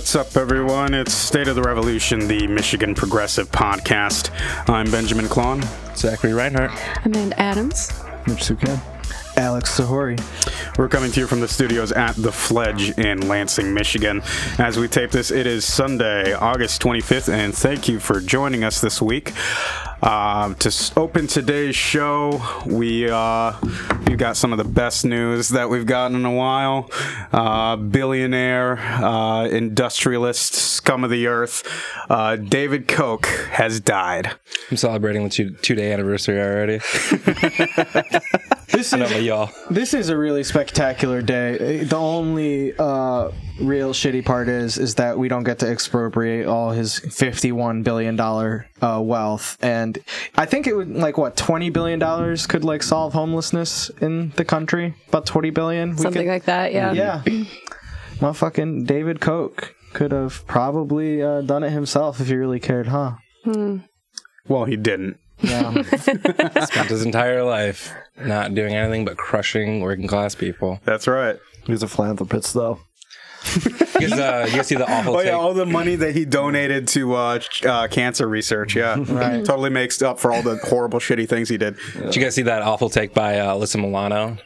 What's up, everyone? It's State of the Revolution, the Michigan Progressive Podcast. I'm Benjamin Klon. Zachary Reinhart. Amanda Adams. Mitch Sukan. Alex Sahori. We're coming to you from the studios at The Fledge in Lansing, Michigan. As we tape this, it is Sunday, August 25th, and thank you for joining us this week. Uh, to open today's show, we uh, we've got some of the best news that we've gotten in a while. Uh, billionaire, uh, industrialist, scum of the earth, uh, David Koch has died. I'm celebrating the two two day anniversary already. This is y'all. this is a really spectacular day. The only uh, real shitty part is is that we don't get to expropriate all his fifty-one billion dollar uh, wealth, and I think it would like what twenty billion dollars could like solve homelessness in the country. About twenty billion, We Something could- like that, yeah. Yeah, motherfucking David Koch could have probably uh, done it himself if he really cared, huh? Well, he didn't. Yeah. Spent his entire life not doing anything but crushing working class people. That's right. He's a philanthropist, though. Because uh, you see the awful Oh yeah, all the money that he donated to uh, ch- uh, cancer research. Yeah, right. Totally makes up for all the horrible, shitty things he did. Did you guys see that awful take by uh, Alyssa Milano?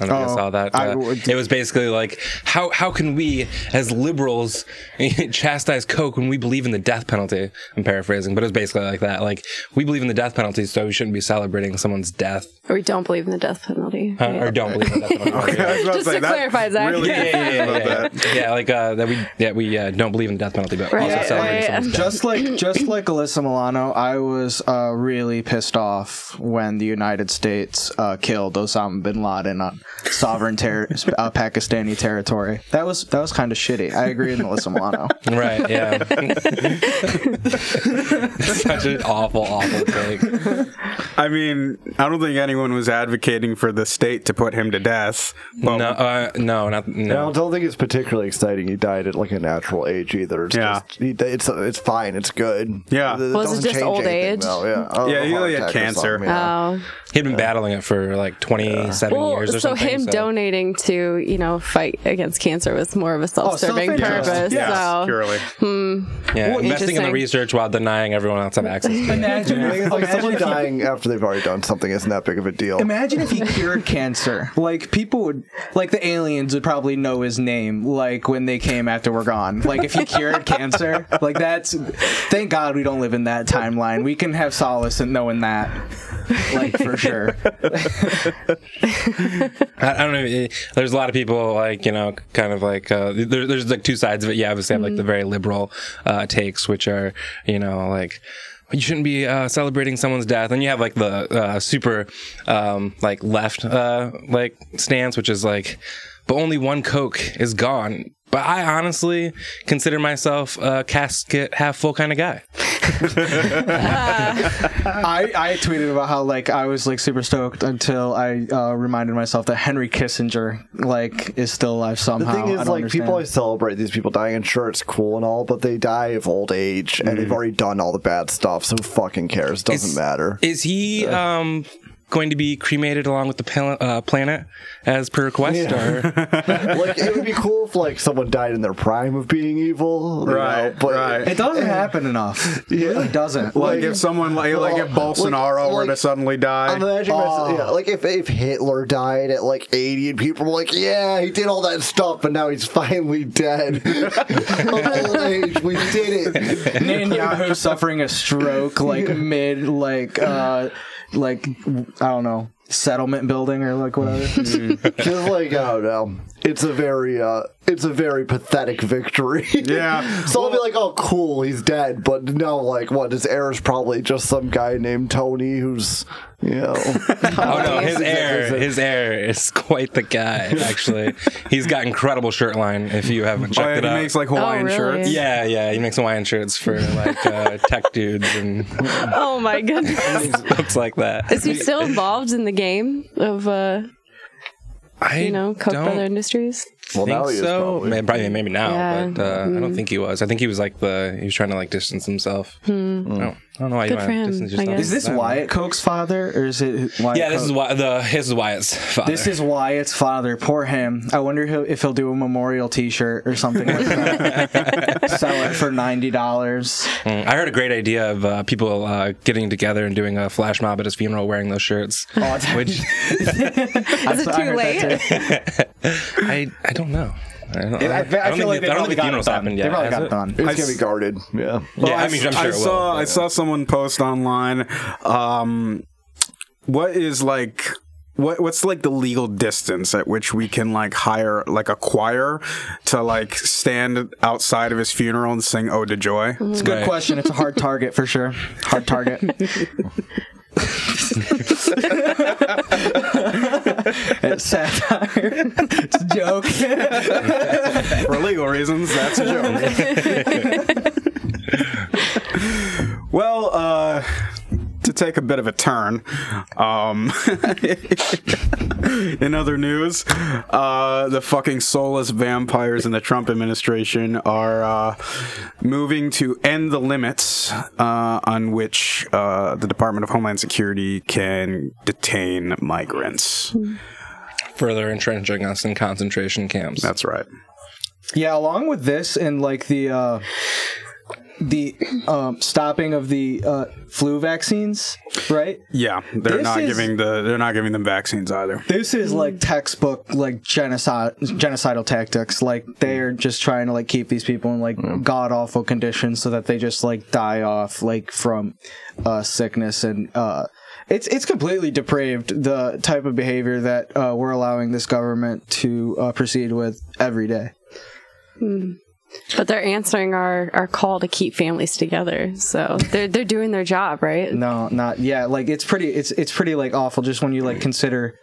I don't know if you Oh, saw that. I Uh, would- it was basically like, how how can we as liberals chastise Koch when we believe in the death penalty? I'm paraphrasing, but it was basically like that. Like we believe in the death penalty, so we shouldn't be celebrating someone's death Or we don't believe in the death penalty. huh? Yeah. or don't believe in the death penalty. I was about Just to that clarify, Zach. Really yeah, yeah, yeah, yeah, that. yeah. Yeah, like uh, that we yeah we uh, don't believe in the death penalty, but Right, also celebrate right. someone's death. just like just like Alyssa Milano, I was uh, really pissed off when the United States uh, killed Osama bin Laden on sovereign ter- uh, Pakistani territory. That was that was kind of shitty. I agree with Melissa Milano. Right, yeah. Such an awful, awful thing. I mean, I don't think anyone was advocating for the state to put him to death. But No, uh, no, not I don't think it's particularly exciting. He died at like a natural age either. It's Yeah. just, he, it's it's fine. It's good. Yeah. It Was it doesn't just change old anything, age? though, Yeah. Oh, Yeah, he only had cancer. yeah. Oh. He'd been battling it for like 27 Well, years or so something. him donating to, you know, fight against cancer was more of a oh, self-serving self-interest. purpose. Hmm. yeah, so purely. Yeah, investing in the research while denying everyone else have access to it. Imagine, It's like someone if he, dying after they've already done something isn't that big of a deal. imagine if he cured cancer. Like people would, like the aliens would probably know his name. Like when they came after we're gone. Like if he cured cancer, like that's. Thank God we don't live in that timeline. We can have solace in knowing that. Like for sure. I, I don't know. eh, There's a lot of people like you know, kind of like uh, there, there's like two sides of it. You obviously have like the very liberal uh, takes, which are you know like you shouldn't be uh, celebrating someone's death, and you have like the uh, super um, like left uh, like stance, which is like, but only one Koch is gone. But I honestly consider myself a casket half full kind of guy. I, I tweeted about how like I was like super stoked until I uh, reminded myself that Henry Kissinger like is still alive somehow. The somehow. thing I is, don't like, understand. people always celebrate these people dying, and sure, it's cool and all, but they die of old age, and they've already done all the bad stuff, so who fucking cares? Doesn't Is- matter. Is he um, going to be cremated along with the pal- uh, planet as per request? Or like, it would be cool if, like, someone died in their prime of being evil. Right, know, but right. it doesn't happen enough. Yeah. It really doesn't. Like if someone like, like if Bolsonaro like- were to suddenly die. I'm imagining myself, yeah, like if, if Hitler died at like 80 and people were like, yeah, he did all that stuff, but now he's finally dead old age. We did it. Netanyahu suffering a stroke like mid like uh like I don't know settlement building or like whatever. Just like, I don't know. It's a very, uh, it's a very pathetic victory. yeah. So I'll be like, oh, cool, he's dead. But no, like, what? His heir is probably just some guy named Tony who's, you know. oh no, his heir, his heir is quite the guy. Actually, he's got incredible shirt line. If you haven't Oh, checked yeah, it he out, makes like Hawaiian really? shirts. yeah, yeah, he makes Hawaiian shirts for like uh, tech dudes and Oh my goodness. looks like that. Is he still involved in the game of uh I you know, Koch don't Brother Industries? Well, think now he is so. probably. Maybe, probably maybe now, Yeah. but uh, I don't think he was. I think he was like the he was trying to like distance himself. I, don't, I don't know why Good you want for to him, distance I yourself. guess. Is this I. Wyatt Koch's father, or is it Wyatt Yeah, this Coke? is why the his is Wyatt's father. This is Wyatt's father. Poor him. I wonder he'll, if he'll do a memorial T-shirt or something like that. Sell it for ninety dollars. Mm, I heard a great idea of uh, people uh, getting together and doing a flash mob at his funeral wearing those shirts. Oh, which Is it too late? I I don't know. I don't, I, I, I feel think like the- they I don't probably think the got it funeral's done. happened They yet. probably got it? it done. It's gonna be guarded. Yeah. Yeah, I mean, I'm sure I it will, saw I yeah. saw someone post online. Um, what is like what what's like the legal distance at which we can like hire like a choir to like stand outside of his funeral and sing "Ode to Joy"? It's a good Right. question. It's a hard target for sure. Hard target. it's satire. It's a joke. For legal reasons, that's a joke. well, uh, to take a bit of a turn, um, in other news, uh, the fucking soulless vampires in the Trump administration are uh, moving to end the limits uh, on which uh, the Department of Homeland Security can detain migrants. Further entrenching us in concentration camps. That's right. Yeah, along with this and like the uh the um stopping of the uh flu vaccines, right? Yeah, they're This not is- giving the they're not giving them vaccines either. This is like textbook like genocide genocidal tactics. Like they're just trying to like keep these people in like god awful conditions so that they just like die off like from uh sickness and uh it's it's completely depraved the type of behavior that uh, we're allowing this government to uh, proceed with every day. But they're answering our, our call to keep families together. So they're they're doing their job, right? No, not yeah. Like it's pretty. It's it's pretty like awful. Just when you like consider,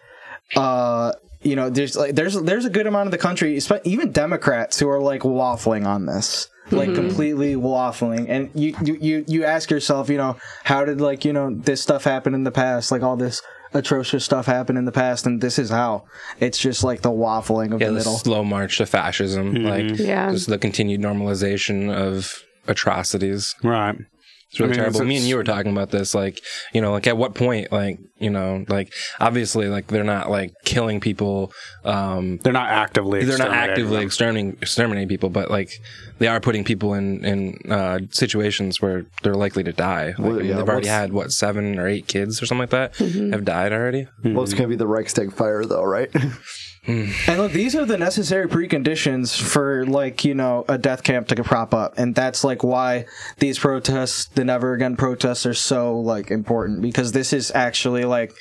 uh, you know, there's like there's there's a good amount of the country, even Democrats, who are like waffling on this, like mm-hmm. completely waffling. And you you you you ask yourself, you know, how did like you know this stuff happen in the past? Like all this atrocious stuff happened in the past, and this is how. It's just like the waffling of yeah, the the middle. slow march to fascism, like mm-hmm. Yeah. just the continued normalization of atrocities. Right. It's really I mean, terrible. it's- Me and you were talking about this, like, you know, like at what point, like, you know, like obviously, like they're not like killing people. Um, They're not actively. they're not actively exterminating exterminating people, but like they are putting people in in uh, situations where they're likely to die. Like, Well, I mean, they've already had what seven or eight kids or something like that have died already. Well, it's gonna be the Reichstag fire, though, right? And look, these are the necessary preconditions for like, you know, a death camp to prop up. And that's like why these protests, the never again protests are so like important because this is actually like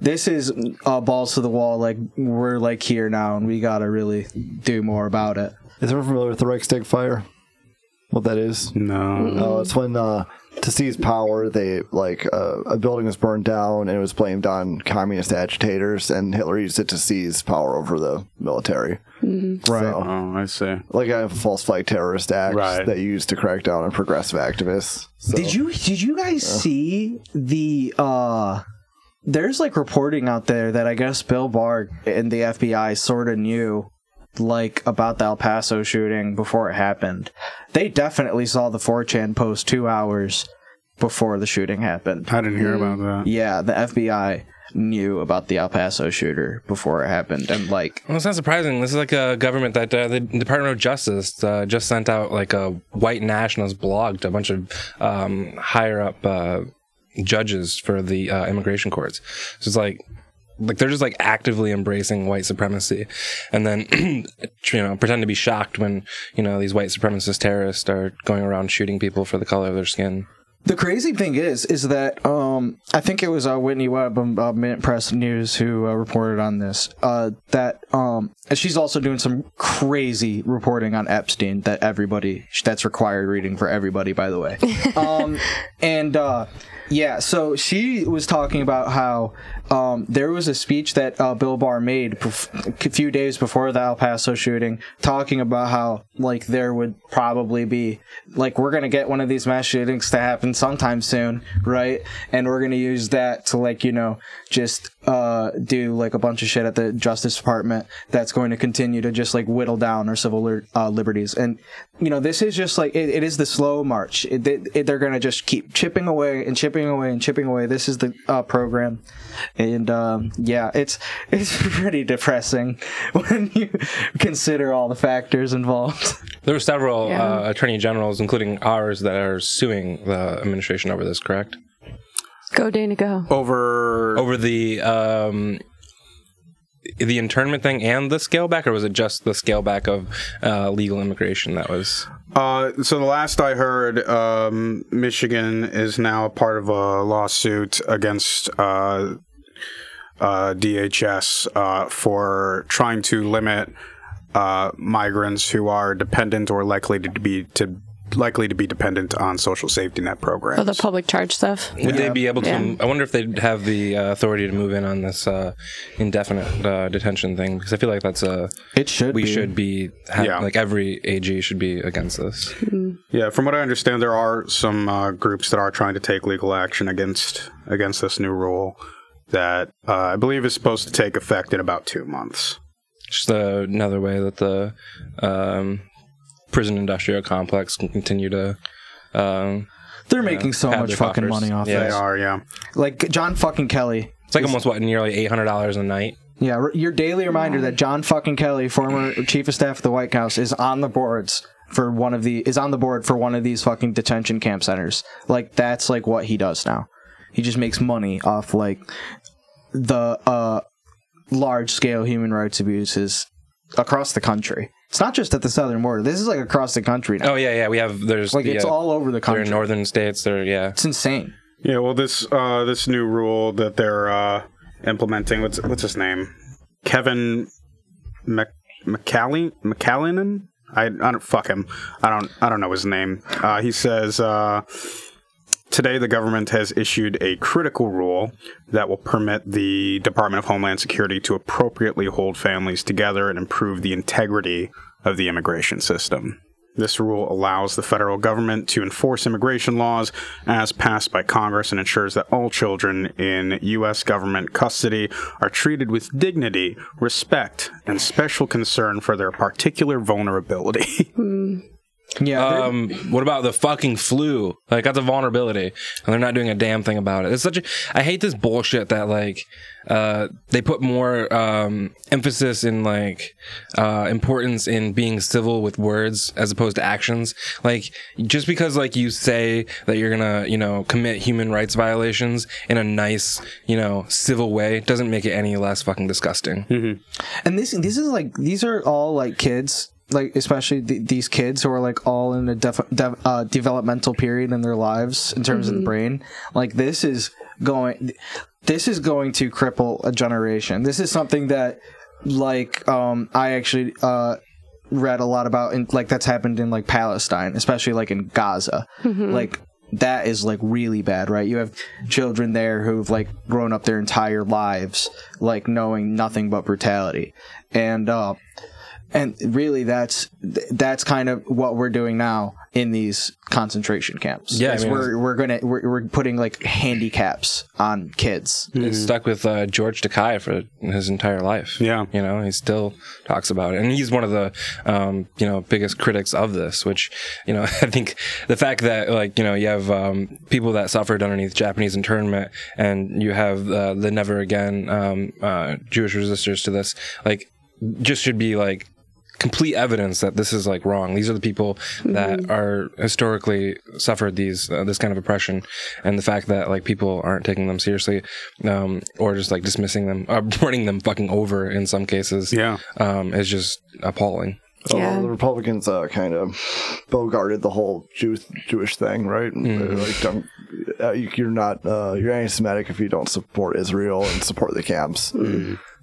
this is uh, balls to the wall like we're like here now and we got to really do more about it. Is everyone familiar with the Reichstag fire? What that is? No. Oh, it's when uh, to seize power, they like uh, a building was burned down and it was blamed on communist agitators, and Hitler used it to seize power over the military. Right. So, Oh, I see. like a false flag terrorist act Right. that used to crack down on progressive activists. So, Did you did you guys see the uh there's like reporting out there that I guess Bill Barr and the FBI sort of knew like about the El Paso shooting before it happened. They definitely saw the 4chan post 2 hours before the shooting happened. I didn't hear about that. Yeah, the FBI knew about the El Paso shooter before it happened and like Well, it's not surprising. This is like a government that uh, the Department of Justice uh, just sent out like a white nationalist blog to a bunch of um, higher up uh, judges for the uh, immigration courts. So it's like, like they're just like actively embracing white supremacy, and then you know pretend to be shocked when you know these white supremacist terrorists are going around shooting people for the color of their skin. The crazy thing is, is that um, I think it was uh, Whitney Webb of uh, MintPress News who uh, reported on this. Uh, that um, and she's also doing some crazy reporting on Epstein that everybody that's required reading for everybody, by the way. um, and uh, yeah, so she was talking about how um, there was a speech that uh, Bill Barr made bef- a few days before the El Paso shooting, talking about how like there would probably be like we're gonna get one of these mass shootings to happen sometime soon, right? And we're gonna use that to like you know just uh, do like a bunch of shit at the Justice Department that's going to continue to just like whittle down our civil li- uh, liberties. And you know, this is just like it, it is the slow march. It, it, they're gonna just keep chipping away and chipping away and chipping away. This is the uh, program, and um, yeah, it's it's pretty depressing when you consider all the factors involved. There were several Yeah. uh, attorney generals, including ours, that are suing the administration over this. Correct? Go Dana, go. Over Over the um, the internment thing and the scale back, or was it just the scale back of uh, legal immigration that was? Uh, so the last I heard, um, Michigan is now a part of a lawsuit against uh, uh, DHS uh, for trying to limit uh, migrants who are dependent or likely to be to likely to be dependent on social safety net programs. Oh, the public charge stuff. Would they be able to? Yeah. I wonder if they'd have the uh, authority to move in on this uh, indefinite uh, detention thing because I feel like that's a It should we be. should be ha- Yeah. like every AG should be against this. Yeah, from what I understand, there are some uh, groups that are trying to take legal action against against this new rule that uh, I believe is supposed to take effect in about two months. Just uh, another way that the um, prison industrial complex can continue to. Um, They're making so Have much their fucking coffers. money off Yeah. They this. are, yeah. Like John fucking Kelly. it's like almost what nearly eight hundred dollars a night. Yeah, r- your daily reminder that John fucking Kelly, former chief of staff of the White House, is on the boards for one of the is on the board for one of these fucking detention camp centers. Like that's like what he does now. He just makes money off like the uh large scale human rights abuses across the country. It's not just at the southern border. This is like across the country now. Oh yeah, yeah. We have there's like the, it's uh, all over the They're country. in northern states. They're yeah. it's insane. Yeah, well, this uh, this new rule that they're uh, implementing, what's what's his name? Kevin Mc, McCallan McCallinen. I, I don't fuck him. I don't I don't know his name. Uh, he says uh, today the government has issued a critical rule that will permit the Department of Homeland Security to appropriately hold families together and improve the integrity of the immigration system. This rule allows the federal government to enforce immigration laws as passed by Congress and ensures that all children in U.S. government custody are treated with dignity, respect, and special concern for their particular vulnerability. Hmm. Yeah, Um, what about the fucking flu? Like that's a vulnerability, and they're not doing a damn thing about it. It's such a. I hate this bullshit that like, uh, they put more um emphasis in like, uh, importance in being civil with words as opposed to actions. Like just because like you say that you're gonna you know commit human rights violations in a nice you know civil way doesn't make it any less fucking disgusting. and this this is like these are all like kids like especially th- these kids who are like all in a def- dev- uh, developmental period in their lives in terms of the brain like this is going this is going to cripple a generation. This is something that like um i actually uh read a lot about in like that's happened in like palestine especially like in gaza. Like that is like really bad right? You have children there who've like grown up their entire lives like knowing nothing but brutality. And uh and really that's that's kind of what we're doing now in these concentration camps Yeah, I mean, we're we're gonna we're, we're putting like handicaps on kids It's stuck with uh, George Takei for his entire life. Yeah. you know, he still talks about it, and he's one of the um, you know biggest critics of this. Which you know, I think the fact that like you know you have um, people that suffered underneath Japanese internment, and you have uh, the never again um, uh, Jewish resistors to this, like just should be like complete evidence that this is like wrong. These are the people that are historically suffered these uh, this kind of oppression, and the fact that like people aren't taking them seriously, um, or just like dismissing them, or running them fucking over in some cases, Yeah. um, is just appalling. Yeah. Uh, the Republicans uh, kind of bogarted the whole Jew- Jewish thing, right? They're Like, don't, uh, you, you're not uh, you're anti-Semitic if you don't support Israel and support the camps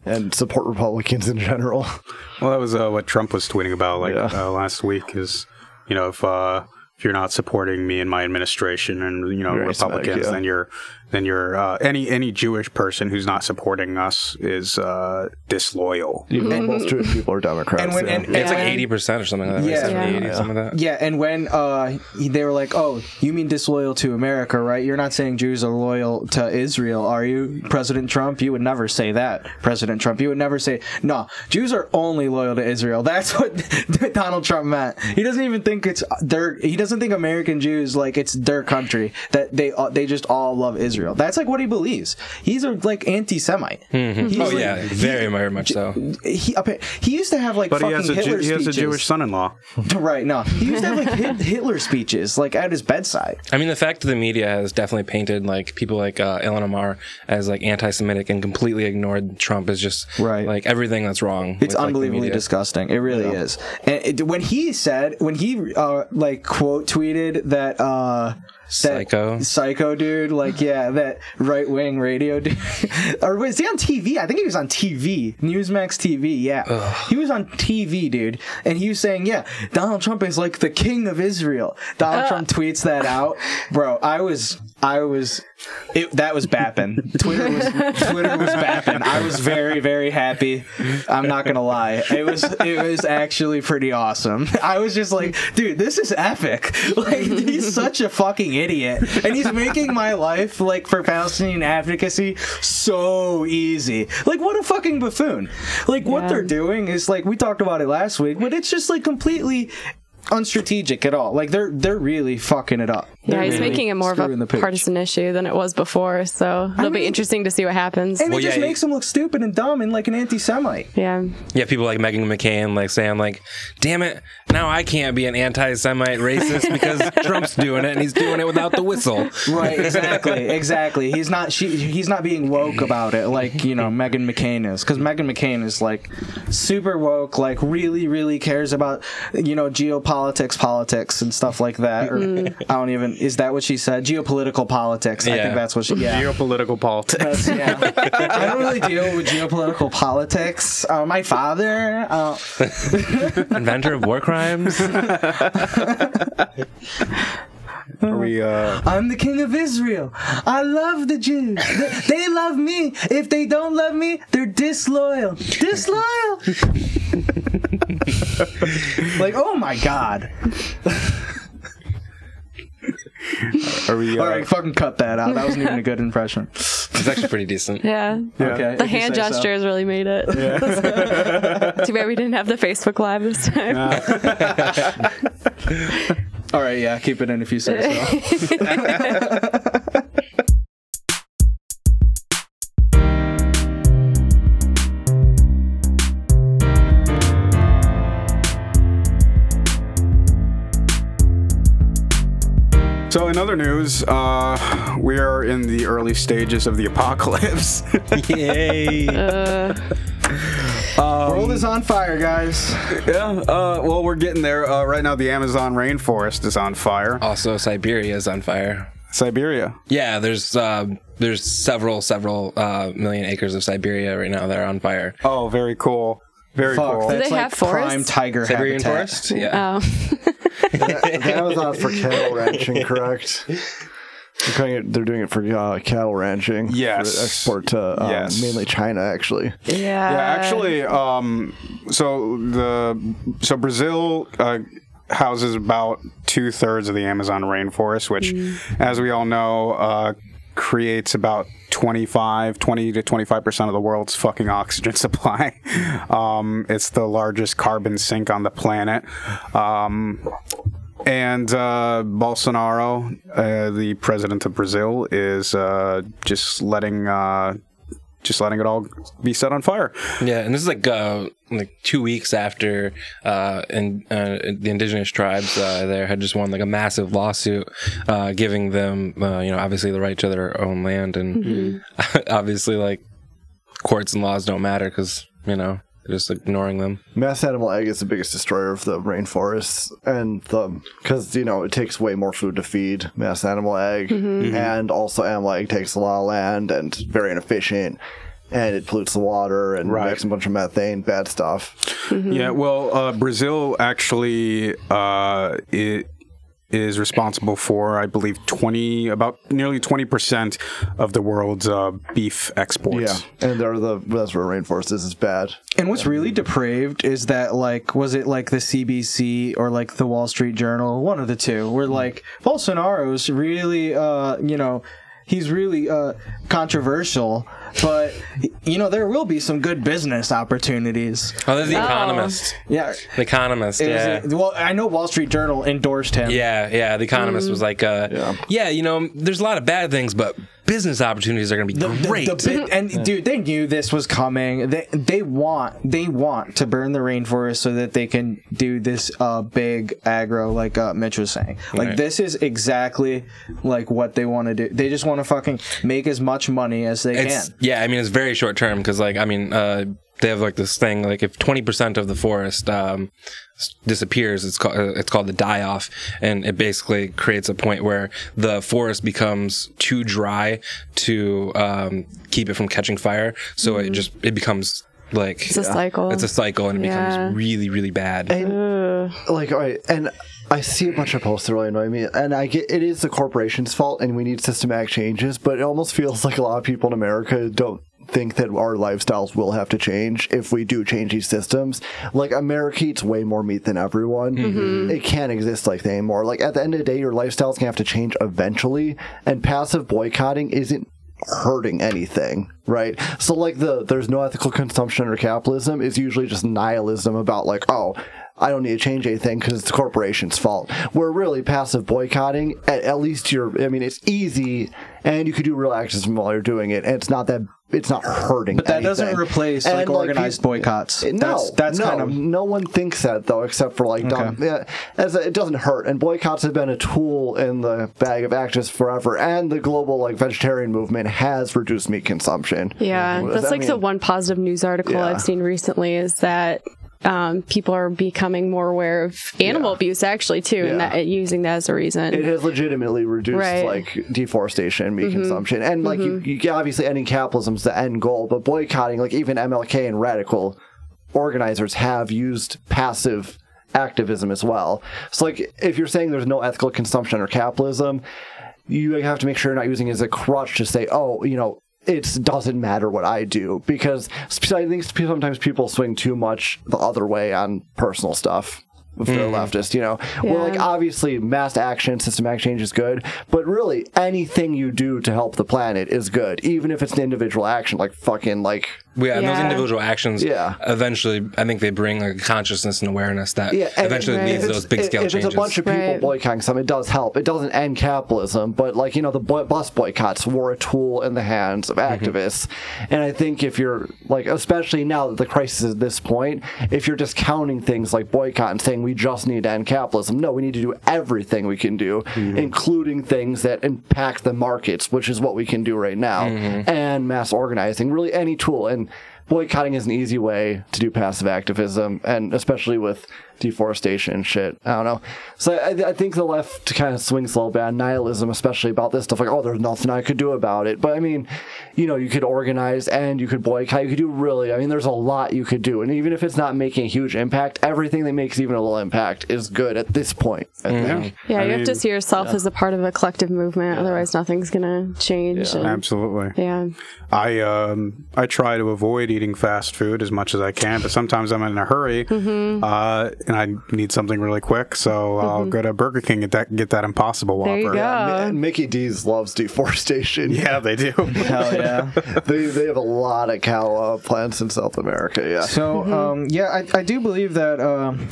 and support Republicans in general. Well, that was uh, what Trump was tweeting about like Yeah. uh, last week. Is you know if uh, if you're not supporting me and my administration and you know You're Republicans, yeah. then you're then you're uh, any any Jewish person who's not supporting us is uh, disloyal. most Jewish people are Democrats. and when yeah. and, It's like eighty percent or something like that. Yeah. Right? 70, Yeah. 80, something like that. Yeah, and when uh, they were like, "Oh, you mean disloyal to America, right? You're not saying Jews are loyal to Israel, are you, President Trump? You would never say that, President Trump. You would never say no. Jews are only loyal to Israel. That's what Donald Trump meant. He doesn't even think it's their. He doesn't think American Jews like it's their country. That they uh, they just all love Israel. That's like what he believes. He's a like anti-Semite. He's Oh like- yeah, very very much so. He, he used to have like But he fucking has a Hitler Ju- he has a speeches. Jewish son-in-law. Right, no. He used to have like Hitler speeches, like at his bedside. I mean, the fact that the media has definitely painted like people like uh, Ilhan Omar as like anti-Semitic and completely ignored Trump is just Right. like everything that's wrong. It's with, unbelievably media. disgusting. It really is. And it, when he said, when he uh, like quote tweeted that, uh, that Psycho. psycho dude, like yeah, that right wing radio dude, or was he on TV? I think he was on TV, Newsmax TV. Yeah, he was on TV, dude, and he was saying, yeah, Donald Trump is like the king of Israel. Donald uh. Trump tweets that out, bro. I was, I was, it, that was bapping. Twitter was, Twitter was bapping. I was very, very happy. I'm not gonna lie, it was, it was actually pretty awesome. I was just like, dude, this is epic. Like he's such a fucking idiot, and he's making my life like for Palestinian advocacy so easy. Like what a fucking buffoon. Like what Yeah. they're doing is like we talked about it last week, but it's just like completely unstrategic at all. Like they're they're really fucking it up. Yeah, They're he's really making it more of screwing the a partisan issue than it was before. So it'll be mean- interesting to see what happens. And Well, it just yeah, makes him look stupid and dumb and like an anti-Semite. Yeah. Yeah, people like Meghan McCain like saying like, "Damn it, now I can't be an anti-Semite racist because Trump's doing it and he's doing it without the whistle." Right, exactly, exactly. He's not she he's not being woke about it like, you know, Meghan McCain is cuz Meghan McCain is like super woke, like really really cares about, you know, geopolitics, politics politics, and stuff like that or I don't even is that what she said? Geopolitical politics. I Yeah. think that's what she yeah. Geopolitical politics. yeah. I don't really deal with geopolitical politics. Uh, my father, uh, Inventor of war crimes. Are we? Uh, I'm the king of Israel. I love the Jews. They, they love me. If they don't love me, they're disloyal. Disloyal. like, oh my god. are we? Uh, All right, fucking cut that out. That wasn't even a good impression. It's actually pretty decent. Yeah. Okay. The hand say so. gestures really made it. Too bad we didn't have the Facebook Live this time. All right, yeah, keep it in if you say so. so in other news, uh, we are in the early stages of the apocalypse. Yay! World is on fire, guys. yeah. Uh, well, we're getting there. Uh, right now, the Amazon rainforest is on fire. also, Siberia is on fire. Siberia. Yeah, there's uh, there's several several uh, million acres of Siberia right now that are on fire. Oh, very cool. Very Fuck, cool. that's they like have forests? prime tiger Siberian habitat. forest. Yeah. Oh. the Amazon for cattle ranching, correct? They're, it, they're doing it for uh, cattle ranching. Yes. For export to um, Yes. mainly China, actually. Yeah. Yeah, actually, um, so the so Brazil uh, houses about two thirds of the Amazon rainforest, which, as we all know, uh, creates about 25, 20 to 25 percent of the world's fucking oxygen supply. Um, it's the largest carbon sink on the planet. Um, and uh, Bolsonaro, uh, the president of Brazil, is uh, just letting uh, just letting it all be set on fire. Yeah, and this is like uh, like two weeks after uh, and uh, the indigenous tribes uh, there had just won like a massive lawsuit, uh, giving them uh, you know obviously the right to their own land, and obviously like courts and laws don't matter because you know they're just ignoring them. Mass animal ag is the biggest destroyer of the rainforests, and the because you know it takes way more food to feed mass animal ag, and also animal ag takes a lot of land and very inefficient, and it pollutes the water and Right. makes a bunch of methane, bad stuff. Yeah, well, uh, Brazil actually uh, it is responsible for, I believe, 20, about nearly 20% of the world's uh, beef exports. Yeah, and they're the that's where rainforest is is bad. And what's really depraved is that like was it like the CBC or like the Wall Street Journal, one of the two, where like Bolsonaro's really uh you know he's really uh controversial, but you know there will be some good business opportunities. Oh, there's the Economist. Yeah. The Economist. Is Yeah. it- well, I know Wall Street Journal endorsed him. Yeah, yeah. The Economist was like, uh, Yeah. yeah. you know, there's a lot of bad things, but business opportunities are going to be The- the- great. the bit- and dude, they knew this was coming. They they want they want to burn the rainforest so that they can do this uh, big aggro, like uh, Mitch was saying. Like Right. this is exactly like what they want to do. They just want to fucking make as much money as they it's, can. yeah, I mean, it's very short term because, like, I mean, uh, they have like this thing like if 20% of the forest um, disappears it's called uh, it's called the die off and it basically creates a point where the forest becomes too dry to um, keep it from catching fire so it just it becomes like It's a cycle. it's a cycle and it Yeah. becomes really really bad and, like all right and i see a bunch of posts that really annoy me and i get it is the corporation's fault and we need systematic changes but it almost feels like a lot of people in america don't think that our lifestyles will have to change if we do change these systems. Like america eats way more meat than everyone. Mm-hmm. Mm-hmm. It can't exist like that anymore. Like at the end of the day your lifestyle's gonna have to change eventually and passive boycotting isn't hurting anything, right? So like the there's no ethical consumption under capitalism is usually just nihilism about like, oh, I don't need to change anything because it's the corporation's fault. We're really passive boycotting, at, at least you're, I mean, it's easy and you could do real activism while you're doing it, and it's not that it's not hurting. But that doesn't replace And, like organized peop- boycotts. no, that's, that's no, kind of no one thinks that though, except for like dumb. Yeah, as a, it doesn't hurt, and boycotts have been a tool in the bag of activists forever. And the global like vegetarian movement has reduced meat consumption. Yeah, I that's like the one positive news article Yeah. I've seen recently is that um, people are becoming more aware of animal Yeah. abuse actually too, and that using that as a reason. It has legitimately reduced Right. like deforestation, meat consumption, and like you, you obviously ending capitalism is the end goal, but boycotting, like even MLK and radical organizers have used passive activism as well. So like if you're saying there's no ethical consumption or capitalism, you have to make sure you're not using it as a crutch to say, oh, you know, it doesn't matter what I do because I think sometimes people swing too much the other way on personal stuff. If they're mm. leftist, you know, where like obviously mass action, systematic change is good, but really anything you do to help the planet is good, even if it's an individual action, like fucking like yeah, and those individual actions Yeah. eventually i think they bring like a consciousness and awareness that Yeah, eventually Right. leads to those big it's- scale if changes it's a bunch of people Right. boycotting something, it does help. It doesn't end capitalism, but like you know, the boy- bus boycotts were a tool in the hands of Mm-hmm. activists. And I think if you're like, especially now that the crisis is at this point, if you're discounting things like boycott and saying we just need to end capitalism, no, we need to do everything we can do, Mm-hmm. including things that impact the markets, which is what we can do right now, Mm-hmm. and mass organizing. Really, any tool and. Boycotting is an easy way to do passive activism, and especially with deforestation and shit. I don't know. So I, I think the left kind of swings a little bit on nihilism, especially about this stuff. Like, oh, there's nothing I could do about it. But I mean, you know, you could organize and you could boycott. You could do really. I mean, there's a lot you could do, and even if it's not making a huge impact, everything that makes even a little impact is good at this point. I think. yeah, I you have to see yourself as a part of a collective movement. Otherwise, nothing's gonna change. and- Absolutely. yeah. I um I try to avoid eating fast food as much as I can, but sometimes I'm in a hurry Mm-hmm. uh, and I need something really quick, so I'll go to Burger King and that, get that Impossible Whopper. There you go. And Mickey D's loves deforestation. Yeah, they do. hell yeah. they they have a lot of cow uh, plants in South America. Yeah. So, um, yeah, I, I do believe that um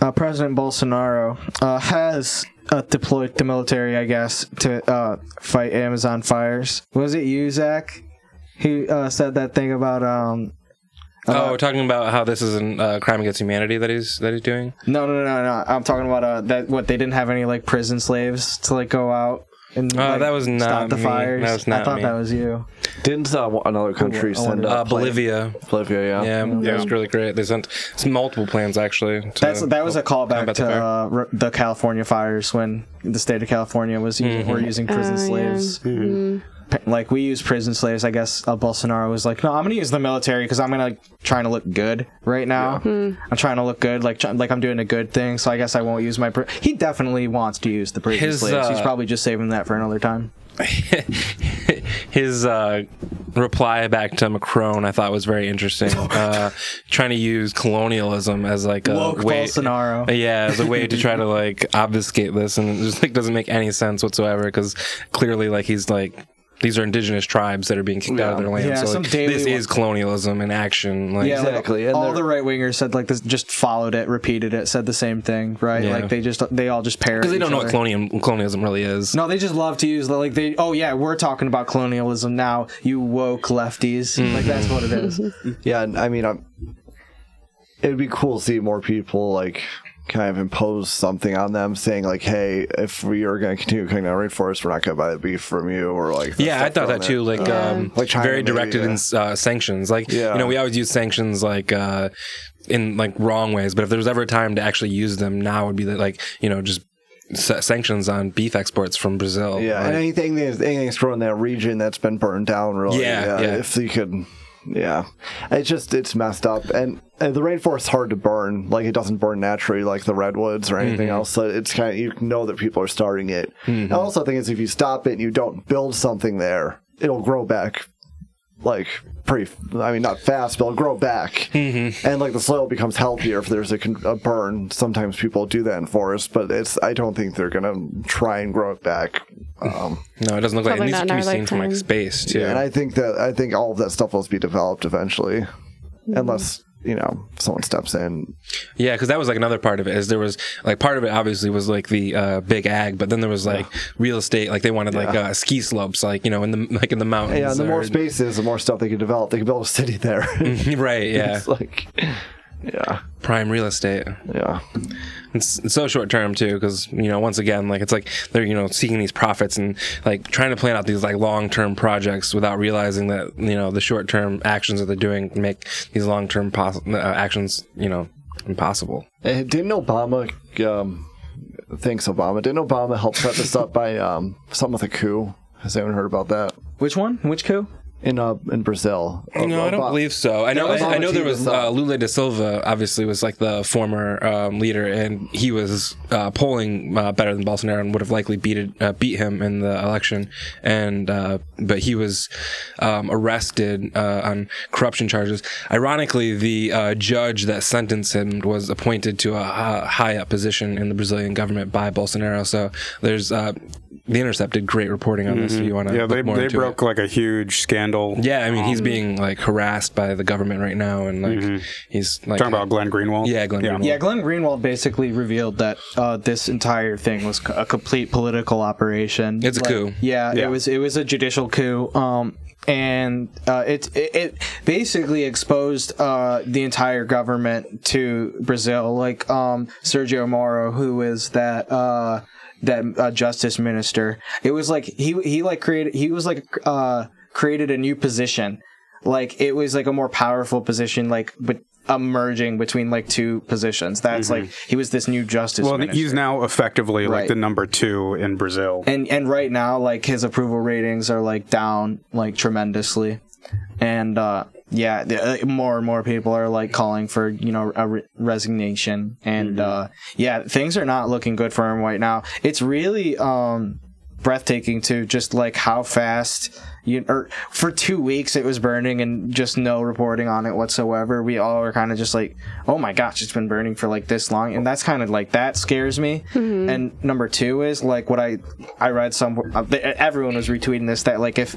uh, President Bolsonaro uh, has uh, deployed the military, I guess, to uh, fight Amazon fires. Was it you, Zach? He uh, said that thing about um. Oh we're talking about how this is a uh, crime against humanity that he's that he's doing No, no, no, no. I'm talking about uh, that. What they didn't have any like prison slaves to like go out and Oh, like, that was not stop the me. fires. That was I thought me. that was you. Didn't uh, another country I send wonder- uh, bolivia Bolivia, yeah. yeah, that was really great they sent multiple plans actually to That's that was a help callback combat the to uh, the California fires when the state of California was using, were using prison Oh, yeah. slaves. Like we use prison slaves. I guess uh, Bolsonaro was like, no, I'm gonna use the military because I'm gonna like, trying to look good right now. I'm trying to look good, like try- like I'm doing a good thing. So I guess I won't use my. Pri- he definitely wants to use the prison His, slaves. He's uh, probably just saving that for another time. his uh, reply back to Macron, I thought was very interesting. Uh, trying to use colonialism as like a Woke way, Bolsonaro. yeah, as a way to try to like obfuscate this, and it just like doesn't make any sense whatsoever because clearly, like he's like. These are indigenous tribes that are being kicked out of their land. Yeah, so like, this one- is colonialism in action. Like, Yeah, like, Exactly, and all the right wingers said like this, just followed it, repeated it, said the same thing, right? Yeah. Like they just they all just parrot because they don't know other. what colonial, colonialism really is. No, they just love to use like they. Oh yeah, we're talking about colonialism now. You woke lefties, mm-hmm. like that's what it is. Yeah, I mean, I'm, it'd be cool to see more people like kind of impose something on them, saying like, "Hey, if we are going to continue cutting down rainforest, we're not going to buy the beef from you," or like, Yeah, I thought on that it. too. Like, Yeah. um, Like China, very maybe, directed yeah. in uh, sanctions. Like, Yeah. you know, we always use sanctions like uh, in like wrong ways. But if there was ever a time to actually use them, now would be the, like, you know, just s- sanctions on beef exports from Brazil. Yeah, Like, and anything that's anything that's grown in that region that's been burned down, really. Yeah, yeah. If you could, yeah, it's just it's messed up, and, and the rainforest's hard to burn. Like it doesn't burn naturally, like the redwoods or anything Mm-hmm. else. So it's kind of you know that people are starting it. I also think is if you stop it and you don't build something there, it'll grow back. Like pretty, I mean, not fast, but it'll grow back, Mm-hmm. and like the soil becomes healthier if there's a, a burn. Sometimes people do that in forests, but it's I don't think they're gonna try and grow it back. Um, no, it doesn't look like it Probably needs not to be our seen from like space too. Yeah, and I think that I think all of that stuff will be developed eventually, unless you know someone steps in. Yeah, because that was like another part of it. Is there was like part of it obviously was like the uh, big ag, but then there was like real estate. Like they wanted like uh, ski slopes, like you know, in the like in the mountains. Yeah, and the more or- spaces, the more stuff they could develop. They could build a city there. right? Yeah, it's like, yeah, prime real estate. yeah, It's, it's so short term too, because you know, once again, like it's like they're you know seeking these profits and like trying to plan out these like long term projects without realizing that you know the short term actions that they're doing make these long term pos- uh, actions you know impossible. And didn't Obama? Um, thanks, Obama. Didn't Obama help set this up by um, something with a coup? Has anyone heard about that? Which one? Which coup? In uh, in Brazil. No, I don't Obama- believe so. I know. Obama I, I know there was uh, uh, Lula da Silva. Obviously, was like the former um, leader, and he was uh, polling uh, better than Bolsonaro, and would have likely beat it, uh, beat him in the election. And uh, but he was um, arrested uh, on corruption charges. Ironically, the uh, judge that sentenced him was appointed to a uh, high up position in the Brazilian government by Bolsonaro. So there's. The Intercept did great reporting on this. If you want to, Yeah, they, more they into it. broke like a huge scandal. Yeah, I mean, he's being like harassed by the government right now, and like he's like Talking about Glenn Greenwald. Yeah, Glenn Greenwald. Yeah, Glenn Greenwald basically revealed that uh, this entire thing was a complete political operation. It's a coup. Yeah, Yeah. it was. It was a judicial coup. Um, and uh, it, it it basically exposed uh, the entire government to Brazil, like um, Sergio Moro, who is that uh, that uh, justice minister. It was like he he like created he was like uh, created a new position, like it was like a more powerful position, like but emerging between like two positions. That's like he was this new justice. Well, minister. he's now effectively like the number two in Brazil. and and right now like his approval ratings are like down like tremendously and uh yeah the, uh, more and more people are like calling for you know a re- resignation. And uh yeah things are not looking good for him right now. It's really um breathtaking to just like how fast you or for two weeks it was burning and just no reporting on it whatsoever. We all were kind of just like oh my gosh it's been burning for like this long. And that's kind of like that scares me. And number two is like what i i read some uh, everyone was retweeting this that like if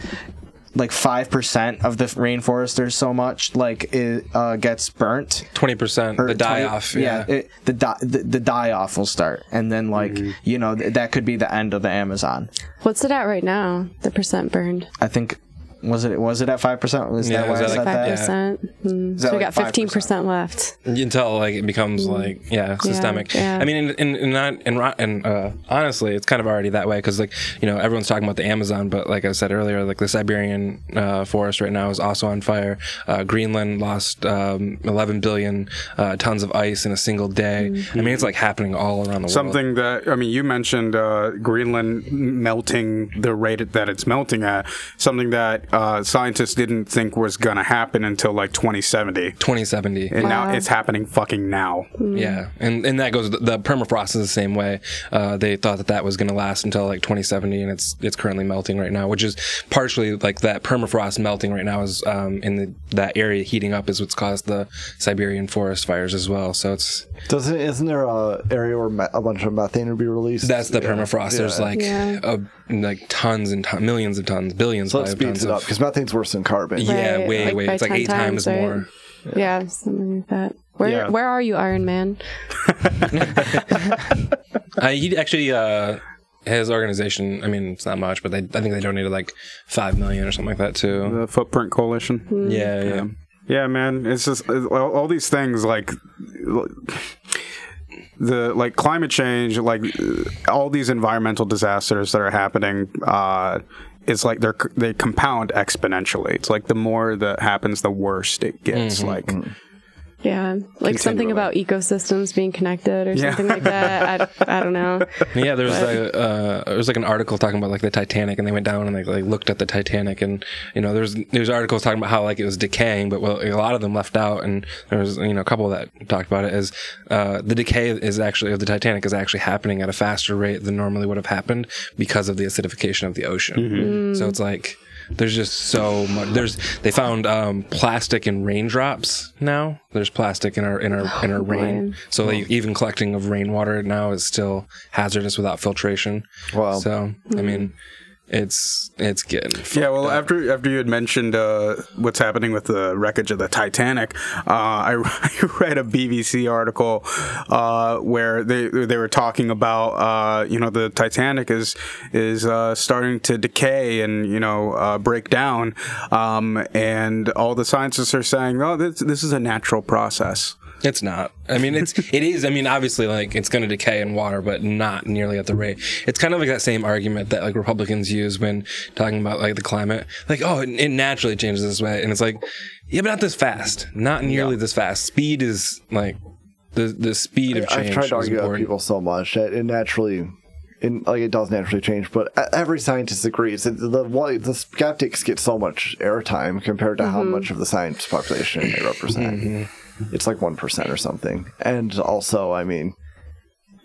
like 5% of the rainforest there's so much like it uh, gets burnt twenty percent or the die 20 off. Yeah, it, the, die, the the die off will start and then like Mm-hmm. you know th- that could be the end of the amazon What's it at right now? The percent burned. i think was it was it at 5% was Yeah, that it was why I said like, Five that? yeah. percent. Is that So we like got fifteen 5%? left. until like it becomes like yeah systemic yeah. yeah. i mean in in, in not in, and uh honestly it's kind of already that way because like you know everyone's talking about the amazon but like i said earlier like the siberian uh, forest right now is also on fire uh, greenland lost um, 11 billion uh, tons of ice in a single day i mean it's like happening all around the world Something that I mean, you mentioned uh, Greenland melting the rate that it's melting at. Something that uh, scientists didn't think was going to happen until like 2070, 2070 and now it's happening fucking now. Yeah, and and that goes. The permafrost is the same way. Uh, they thought that that was going to last until like 2070, and it's it's currently melting right now, which is partially like that permafrost melting right now is um, in the that area heating up is what's caused the Siberian forest fires as well. So it's Doesn't isn't there a area where me- a bunch of methane would be released? that's the Yeah. permafrost. There's like Yeah. uh, like tons and ton, millions of tons, billions so it of tons it up because methane's worse than carbon. Yeah, Right, way like way. It's like eight times, times, right? more. Yeah, something like that. Where Yeah. where are you, Iron Man? Uh, he actually uh, his organization. I mean, it's not much, but they, I think they donated like five million or something like that too. The Footprint Coalition. Yeah, yeah. Yeah, man. It's just uh, all, all these things like the like climate change, like uh, all these environmental disasters that are happening. Uh, it's like they're they compound exponentially. It's like the more that happens, the worse it gets. Mm-hmm. Like mm-hmm. Yeah, like something about ecosystems being connected or Yeah. something like that. I, I don't know. Yeah, there was like uh, there was like an article talking about like the Titanic, and they went down and like, like looked at the Titanic, and you know there's there's articles talking about how like it was decaying, but well, a lot of them left out, and there was you know a couple that talked about it as uh, the decay is actually of the Titanic is actually happening at a faster rate than normally would have happened because of the acidification of the ocean. So it's like there's just so much. There's they found um, plastic in raindrops now. There's plastic in our in our in our rain. So like, even collecting of rainwater now is still hazardous without filtration. Wow. So I mean, it's it's getting Yeah, well, after after you had mentioned uh, what's happening with the wreckage of the Titanic, uh, I, I read a BBC article uh, where they they were talking about uh, you know the Titanic is is uh, starting to decay and you know uh, break down, um, and all the scientists are saying, oh, this this is a natural process. It's not. I mean, it's it is. I mean, obviously, like it's going to decay in water, but not nearly at the rate. It's kind of like that same argument that like Republicans use when talking about like the climate. Like, oh, it, it naturally changes this way, and it's like, yeah, but not this fast. Not nearly this fast. Speed is like the the speed of change I've tried to argue with people so much that it naturally, in, like it does naturally change. But every scientist agrees that the one, the skeptics get so much airtime compared to how mm-hmm. much of the science population they represent. Mm-hmm. It's like one percent or something. And also, I mean,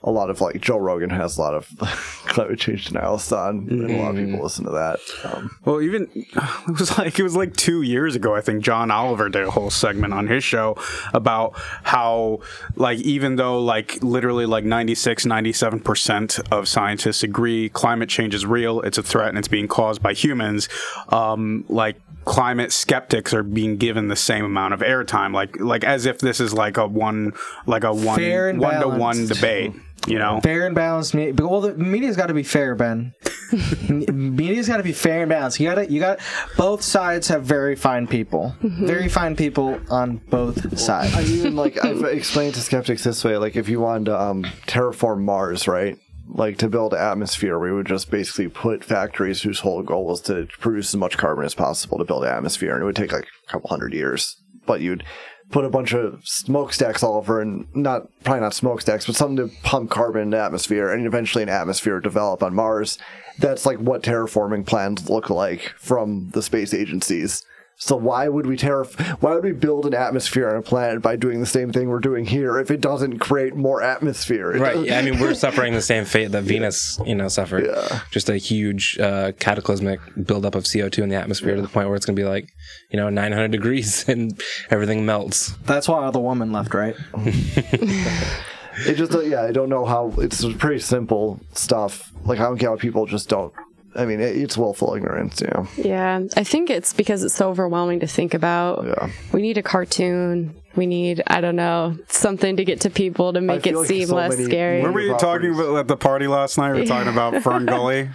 a lot of like Joe Rogan has a lot of climate change denialists on, and a lot of people listen to that. Um, Well, even it was like it was like two years ago. I think John Oliver did a whole segment on his show about how like even though like literally like 96 97 percent of scientists agree climate change is real, it's a threat, and it's being caused by humans. Um, like climate skeptics are being given the same amount of airtime, like like as if this is like a one like a one one to one debate. You know, Fair and balanced media. But well, the media's got to be fair, Ben. media's got to be fair and balanced. You got to, you got. Both sides have very fine people. Very fine people on both sides. I even like I've explained to skeptics this way: like if you wanted to um, terraform Mars, right? Like to build atmosphere, we would just basically put factories whose whole goal was to produce as much carbon as possible to build atmosphere, and it would take like a couple hundred years. But you'd put a bunch of smokestacks all over, and not probably not smokestacks, but something to pump carbon into atmosphere, and eventually an atmosphere develop on Mars. That's like what terraforming plans look like from the space agencies. So why would we terra- Why would we build an atmosphere on a planet by doing the same thing we're doing here if it doesn't create more atmosphere? It Right. Yeah, I mean, we're suffering the same fate that Venus, you know, suffered. Yeah. Just a huge uh, cataclysmic buildup of CO2 in the atmosphere to the point where it's going to be like, you know, 900 degrees and everything melts. That's why all the woman left, right? It just yeah, I don't know how. It's pretty simple stuff. Like I don't get how people just don't. I mean, it, it's willful ignorance. Yeah. Yeah, I think it's because it's so overwhelming to think about. Yeah. We need a cartoon. We need, I don't know, something to get to people to make it like seem so less many- scary. Were we talking properties. about at the party last night? We were talking about Fern Gully.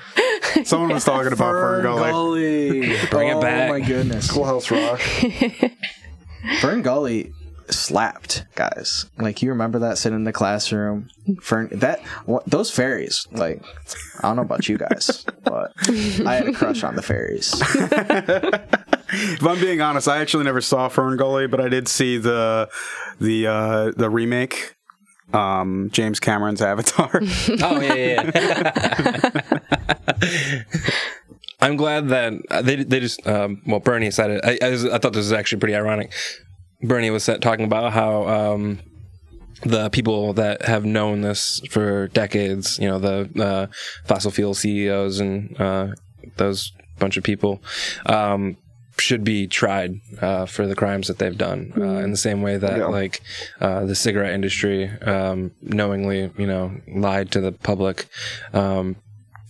Someone was talking about Fern Gully. Bring it oh, back. my goodness. Schoolhouse Rock. Fern Gully slapped guys. Like you remember that sitting in the classroom. Fern that what, those fairies. Like I don't know about you guys, but I had a crush on the fairies. If I'm being honest, I actually never saw Fern Gully, but I did see the the uh, the remake, um, James Cameron's Avatar. Oh yeah, yeah. yeah. I'm glad that uh, they they just um, well Bernie said it. I, I, I thought this was actually pretty ironic. Bernie was talking about how um, the people that have known this for decades, you know, the uh, fossil fuel CEOs and uh, those bunch of people, um, should be tried uh, for the crimes that they've done. Uh, in the same way that, Yeah. like, uh, the cigarette industry um, knowingly, you know, lied to the public. Um,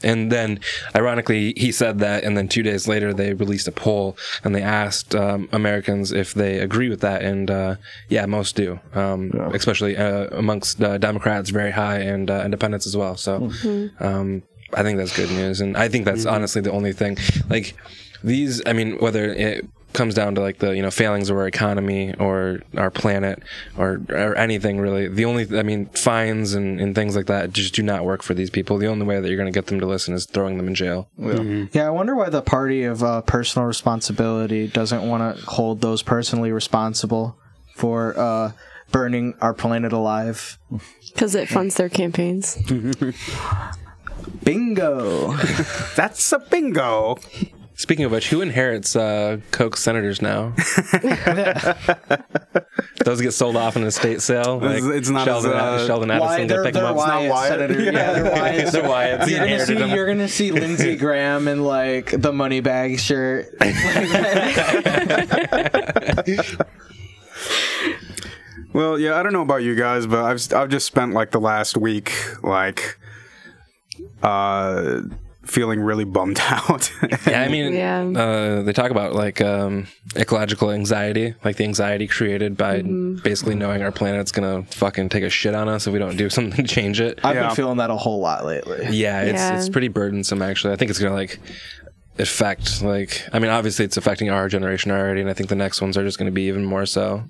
and then, ironically, he said that, and then two days later, they released a poll and they asked um, Americans if they agree with that, and uh, yeah, most do, um, especially uh, amongst uh, Democrats, very high, and uh, independents as well. So, um, I think that's good news, and I think that's honestly the only thing. Like these, I mean, whether it comes down to like the you know failings of our economy or our planet or or anything really the only i mean fines and, and things like that just do not work for these people the only way that you're going to get them to listen is throwing them in jail Yeah, I wonder why the party of uh, personal responsibility doesn't want to hold those personally responsible for uh, burning our planet alive. Because it funds their campaigns. Bingo. That's a bingo. Speaking of which who inherits uh Koch senators now those get sold off in an estate sale like It's- it's not sheldon, as, uh, sheldon Adelson they're, to pick they're them up Wyatt Wyatt. senator. Yeah, they're Wyatt. They're Wyatts. You're gonna see. them. You're gonna see Lindsey Graham in like the money bag shirt. Well, yeah, I don't know about you guys, but I've I've just spent like the last week like uh feeling really bummed out. Yeah, I mean, Yeah. uh, they talk about like um, ecological anxiety, like the anxiety created by basically knowing our planet's gonna fucking take a shit on us if we don't do something to change it. I've Yeah. been feeling that a whole lot lately. yeah, it's Yeah. it's pretty burdensome actually. I think it's gonna like affect like I mean, obviously it's affecting our generation already, and I think the next ones are just gonna be even more so.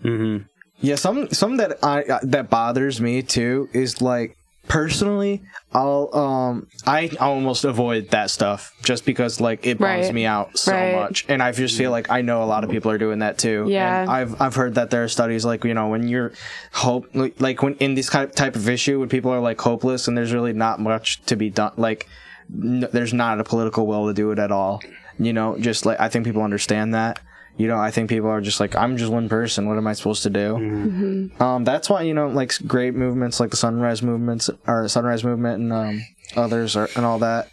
Yeah, some some that I uh, that bothers me too is like personally, I'll um I almost avoid that stuff just because like it bums Right. me out so Right. much, and I just feel like I know a lot of people are doing that too. Yeah. and I've I've heard that there are studies like you know when you're hope like, when in this kind of type of issue when people are like hopeless and there's really not much to be done like n- there's not a political will to do it at all. You know, just like I think people understand that. You know, I think people are just like, I'm just one person. What am I supposed to do? Um, that's why you know, like great movements like the Sunrise movements or Sunrise movement and um, others are, and all that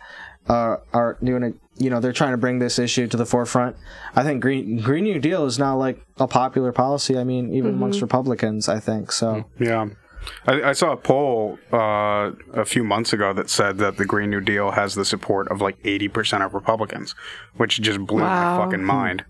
are are doing it. You know, they're trying to bring this issue to the forefront. I think Green Green New Deal is now like a popular policy. I mean, even amongst Republicans, I think so. yeah. I, I saw a poll uh, a few months ago that said that the Green New Deal has the support of like 80% of Republicans, which just blew Wow. my fucking mind.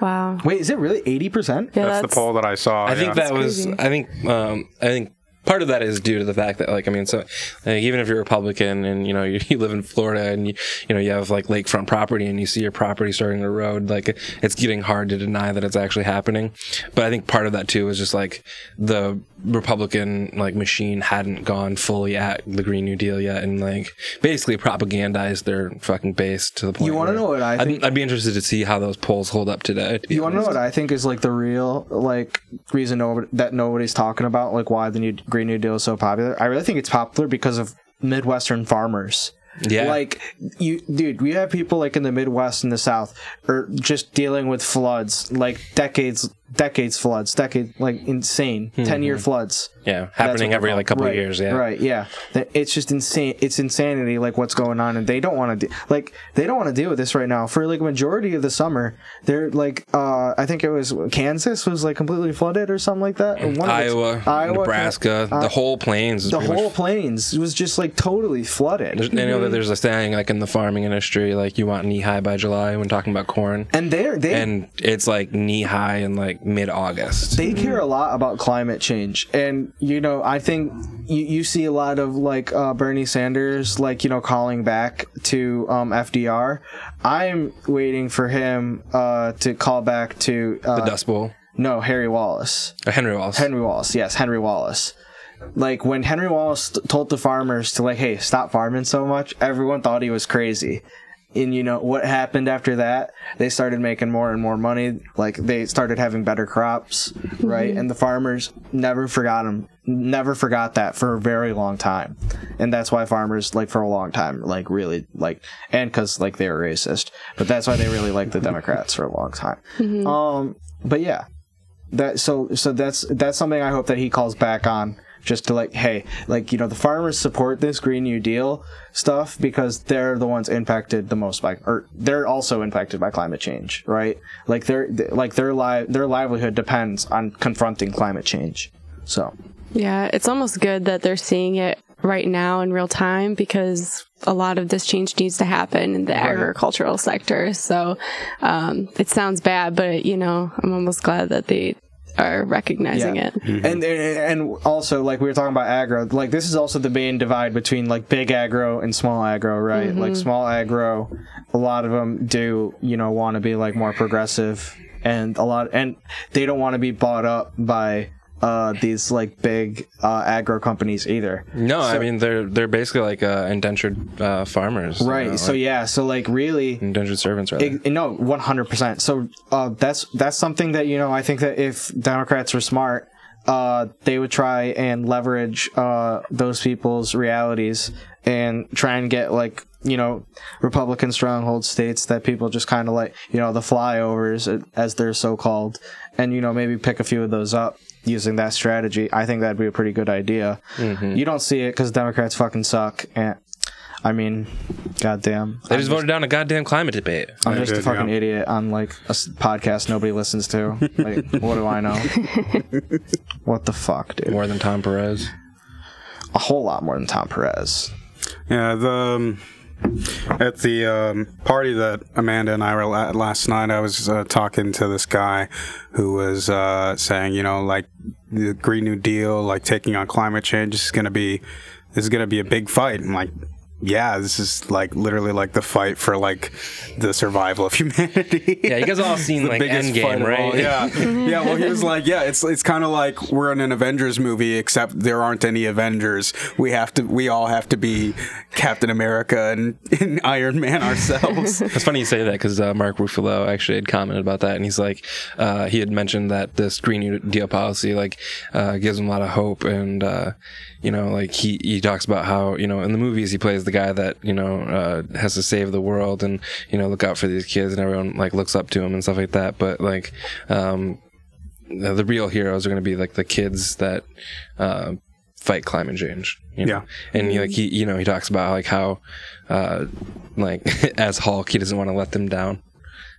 Wow. Wait, is it really eighty percent? Yeah, That's, the poll that I saw. I think yeah. that was. crazy. I think. Um, I think part of that is due to the fact that, like, I mean, so like, even if you're Republican and you know you, you live in Florida and you you know you have like lakefront property and you see your property starting to erode, like it's getting hard to deny that it's actually happening. But I think part of that too is just like the Republican like machine hadn't gone fully at the Green New Deal yet and like basically propagandized their fucking base to the point. You wanna know what I I'd- I'd, be interested to see how those polls hold up today. to You want to know what I think is like the real like reason nobody, that nobody's talking about like why the new Green New Deal is so popular? I really think it's popular because of Midwestern farmers. Yeah. Like you, dude, we have people like in the Midwest and the South are just dealing with floods, like decades, decades floods, decade, like insane, ten year floods. Yeah, happening every like couple right, of years. Yeah, Right. Yeah. It's just insane. It's insanity. Like what's going on, and they don't want to do like they don't want to deal with this right now. For like a majority of the summer, they're like uh I think it was Kansas was like completely flooded or something like that. One Iowa, Iowa, Nebraska, uh, the whole plains. The whole much, plains was just like totally flooded. There's, I know that there's a saying like in the farming industry, like you want knee high by July when talking about corn, and they're they and it's like knee high and like mid August. they care a lot about climate change and you know i think you, you see a lot of like uh, bernie sanders like you know calling back to um, fdr i'm waiting for him uh, to call back to uh, The Dust Bowl. no Harry Wallace. Uh, Henry Wallace. Henry Wallace, yes, Henry Wallace. Like when Henry Wallace t- told the farmers to like, hey, stop farming so much, everyone thought he was crazy. And you know what happened after that? They started making more and more money. Like they started having better crops, right? And the farmers never forgot them Never forgot that for a very long time. And that's why farmers, like for a long time, like really like, and because like they were racist, but that's why they really liked the Democrats for a long time. Um, but yeah, that so so that's that's something I hope that he calls back on just to like hey like you know the farmers support this green new deal stuff because they're the ones impacted the most by or they're also impacted by climate change right like their like their li- their livelihood depends on confronting climate change so Yeah, it's almost good that they're seeing it right now in real time because a lot of this change needs to happen in the agricultural sector. So um, it sounds bad, but you know, I'm almost glad that they are recognizing Yeah. it. Mm-hmm. and and also like we were talking about agro like this is also the main divide between like big agro and small agro right like mm-hmm. small agro a lot of them do you know want to be like more progressive and a lot and they don't want to be bought up by uh these like big uh agro companies either No, I mean they're they're basically like uh, indentured uh, farmers, you right know, so like yeah so like really indentured servants, rather. Ex- no, one hundred percent. So uh, that's that's something that you know. I think that if Democrats were smart, uh, they would try and leverage uh, those people's realities and try and get like you know Republican stronghold states that people just kind of like you know the flyovers uh, as they're so called, and you know maybe pick a few of those up using that strategy. I think that'd be a pretty good idea. You don't see it because Democrats fucking suck, and I mean, goddamn. they just voted down a goddamn climate debate. I'm They just a fucking yeah. idiot on like a podcast nobody listens to. Like, what do I know? what the fuck, dude? More than Tom Perez. A whole lot more than Tom Perez. Yeah, the um, at the um, party that Amanda and I were at last night, I was uh, talking to this guy who was uh, saying, you know, like the Green New Deal, like taking on climate change is going to be this is going to be a big fight. I'm like. Yeah, this is like literally like the fight for like the survival of humanity. Yeah, you guys all seen the like biggest Endgame, right? Yeah, yeah. Well, he was like, yeah, it's it's kind of like we're in an Avengers movie, except there aren't any Avengers. We have to, we all have to be Captain America and, and Iron Man ourselves. It's funny you say that because uh, Mark Ruffalo actually had commented about that, and he's like, uh, he had mentioned that this Green New Deal policy like uh, gives him a lot of hope, and uh, you know, like he he talks about how you know in the movies he plays the guy that you know uh, has to save the world and you know look out for these kids, and everyone like looks up to him and stuff like that. But like, um, the, the real heroes are going to be like the kids that. Uh, fight climate change you know? Yeah. and he like he you know he talks about like how uh like as hulk he doesn't want to let them down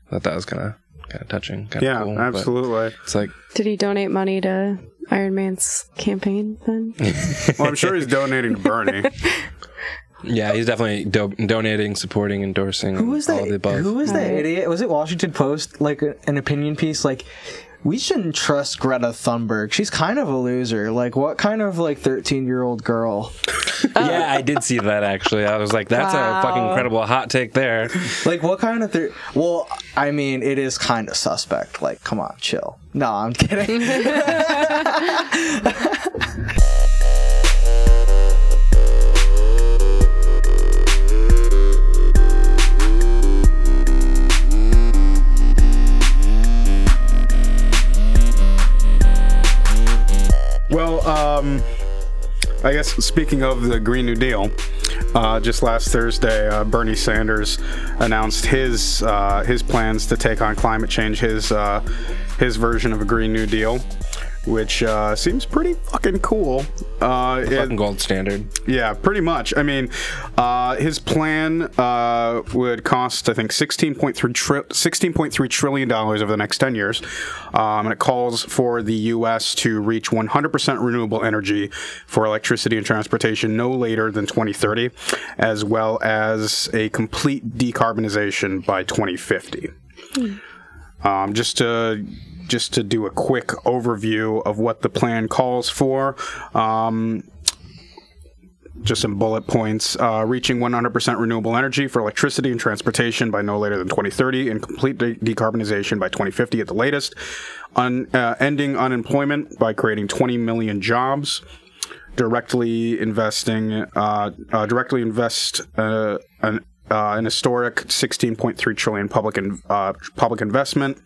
i thought that was kind of kind of touching kind of yeah, cool, absolutely. it's like Did he donate money to Iron Man's campaign then? Well, I'm sure he's donating to Bernie. yeah he's definitely do- donating supporting endorsing Who was all that? of the above Who was that idiot? Was it Washington Post? Like an opinion piece? Like, we shouldn't trust Greta Thunberg. She's kind of a loser. Like, what kind of like 13 year old girl? yeah i did see that actually i was like that's Wow. a fucking incredible hot take there Like, what kind of thir- Well, I mean, it is kind of suspect. Like, come on, chill. No, I'm kidding. Well, um, I guess speaking of the Green New Deal, uh, just last Thursday, uh, Bernie Sanders announced his uh, his plans to take on climate change. His uh, his version of a Green New Deal, which uh, seems pretty fucking cool. Uh, it- fucking gold standard yeah, pretty much. I mean, uh, his plan uh, would cost, I think, sixteen point three tri- sixteen point three trillion dollars over the next ten years, um, and it calls for the U.S. to reach one hundred percent renewable energy for electricity and transportation no later than twenty thirty, as well as a complete decarbonization by twenty fifty. Um, just to just to do a quick overview of what the plan calls for. Um, just some bullet points. Uh, reaching 100% renewable energy for electricity and transportation by no later than 2030, and complete de- decarbonization by 2050 at the latest. Un- uh, ending unemployment by creating 20 million jobs. Directly investing, uh, uh, directly invest uh, an, uh, an historic 16.3 trillion public in, public investment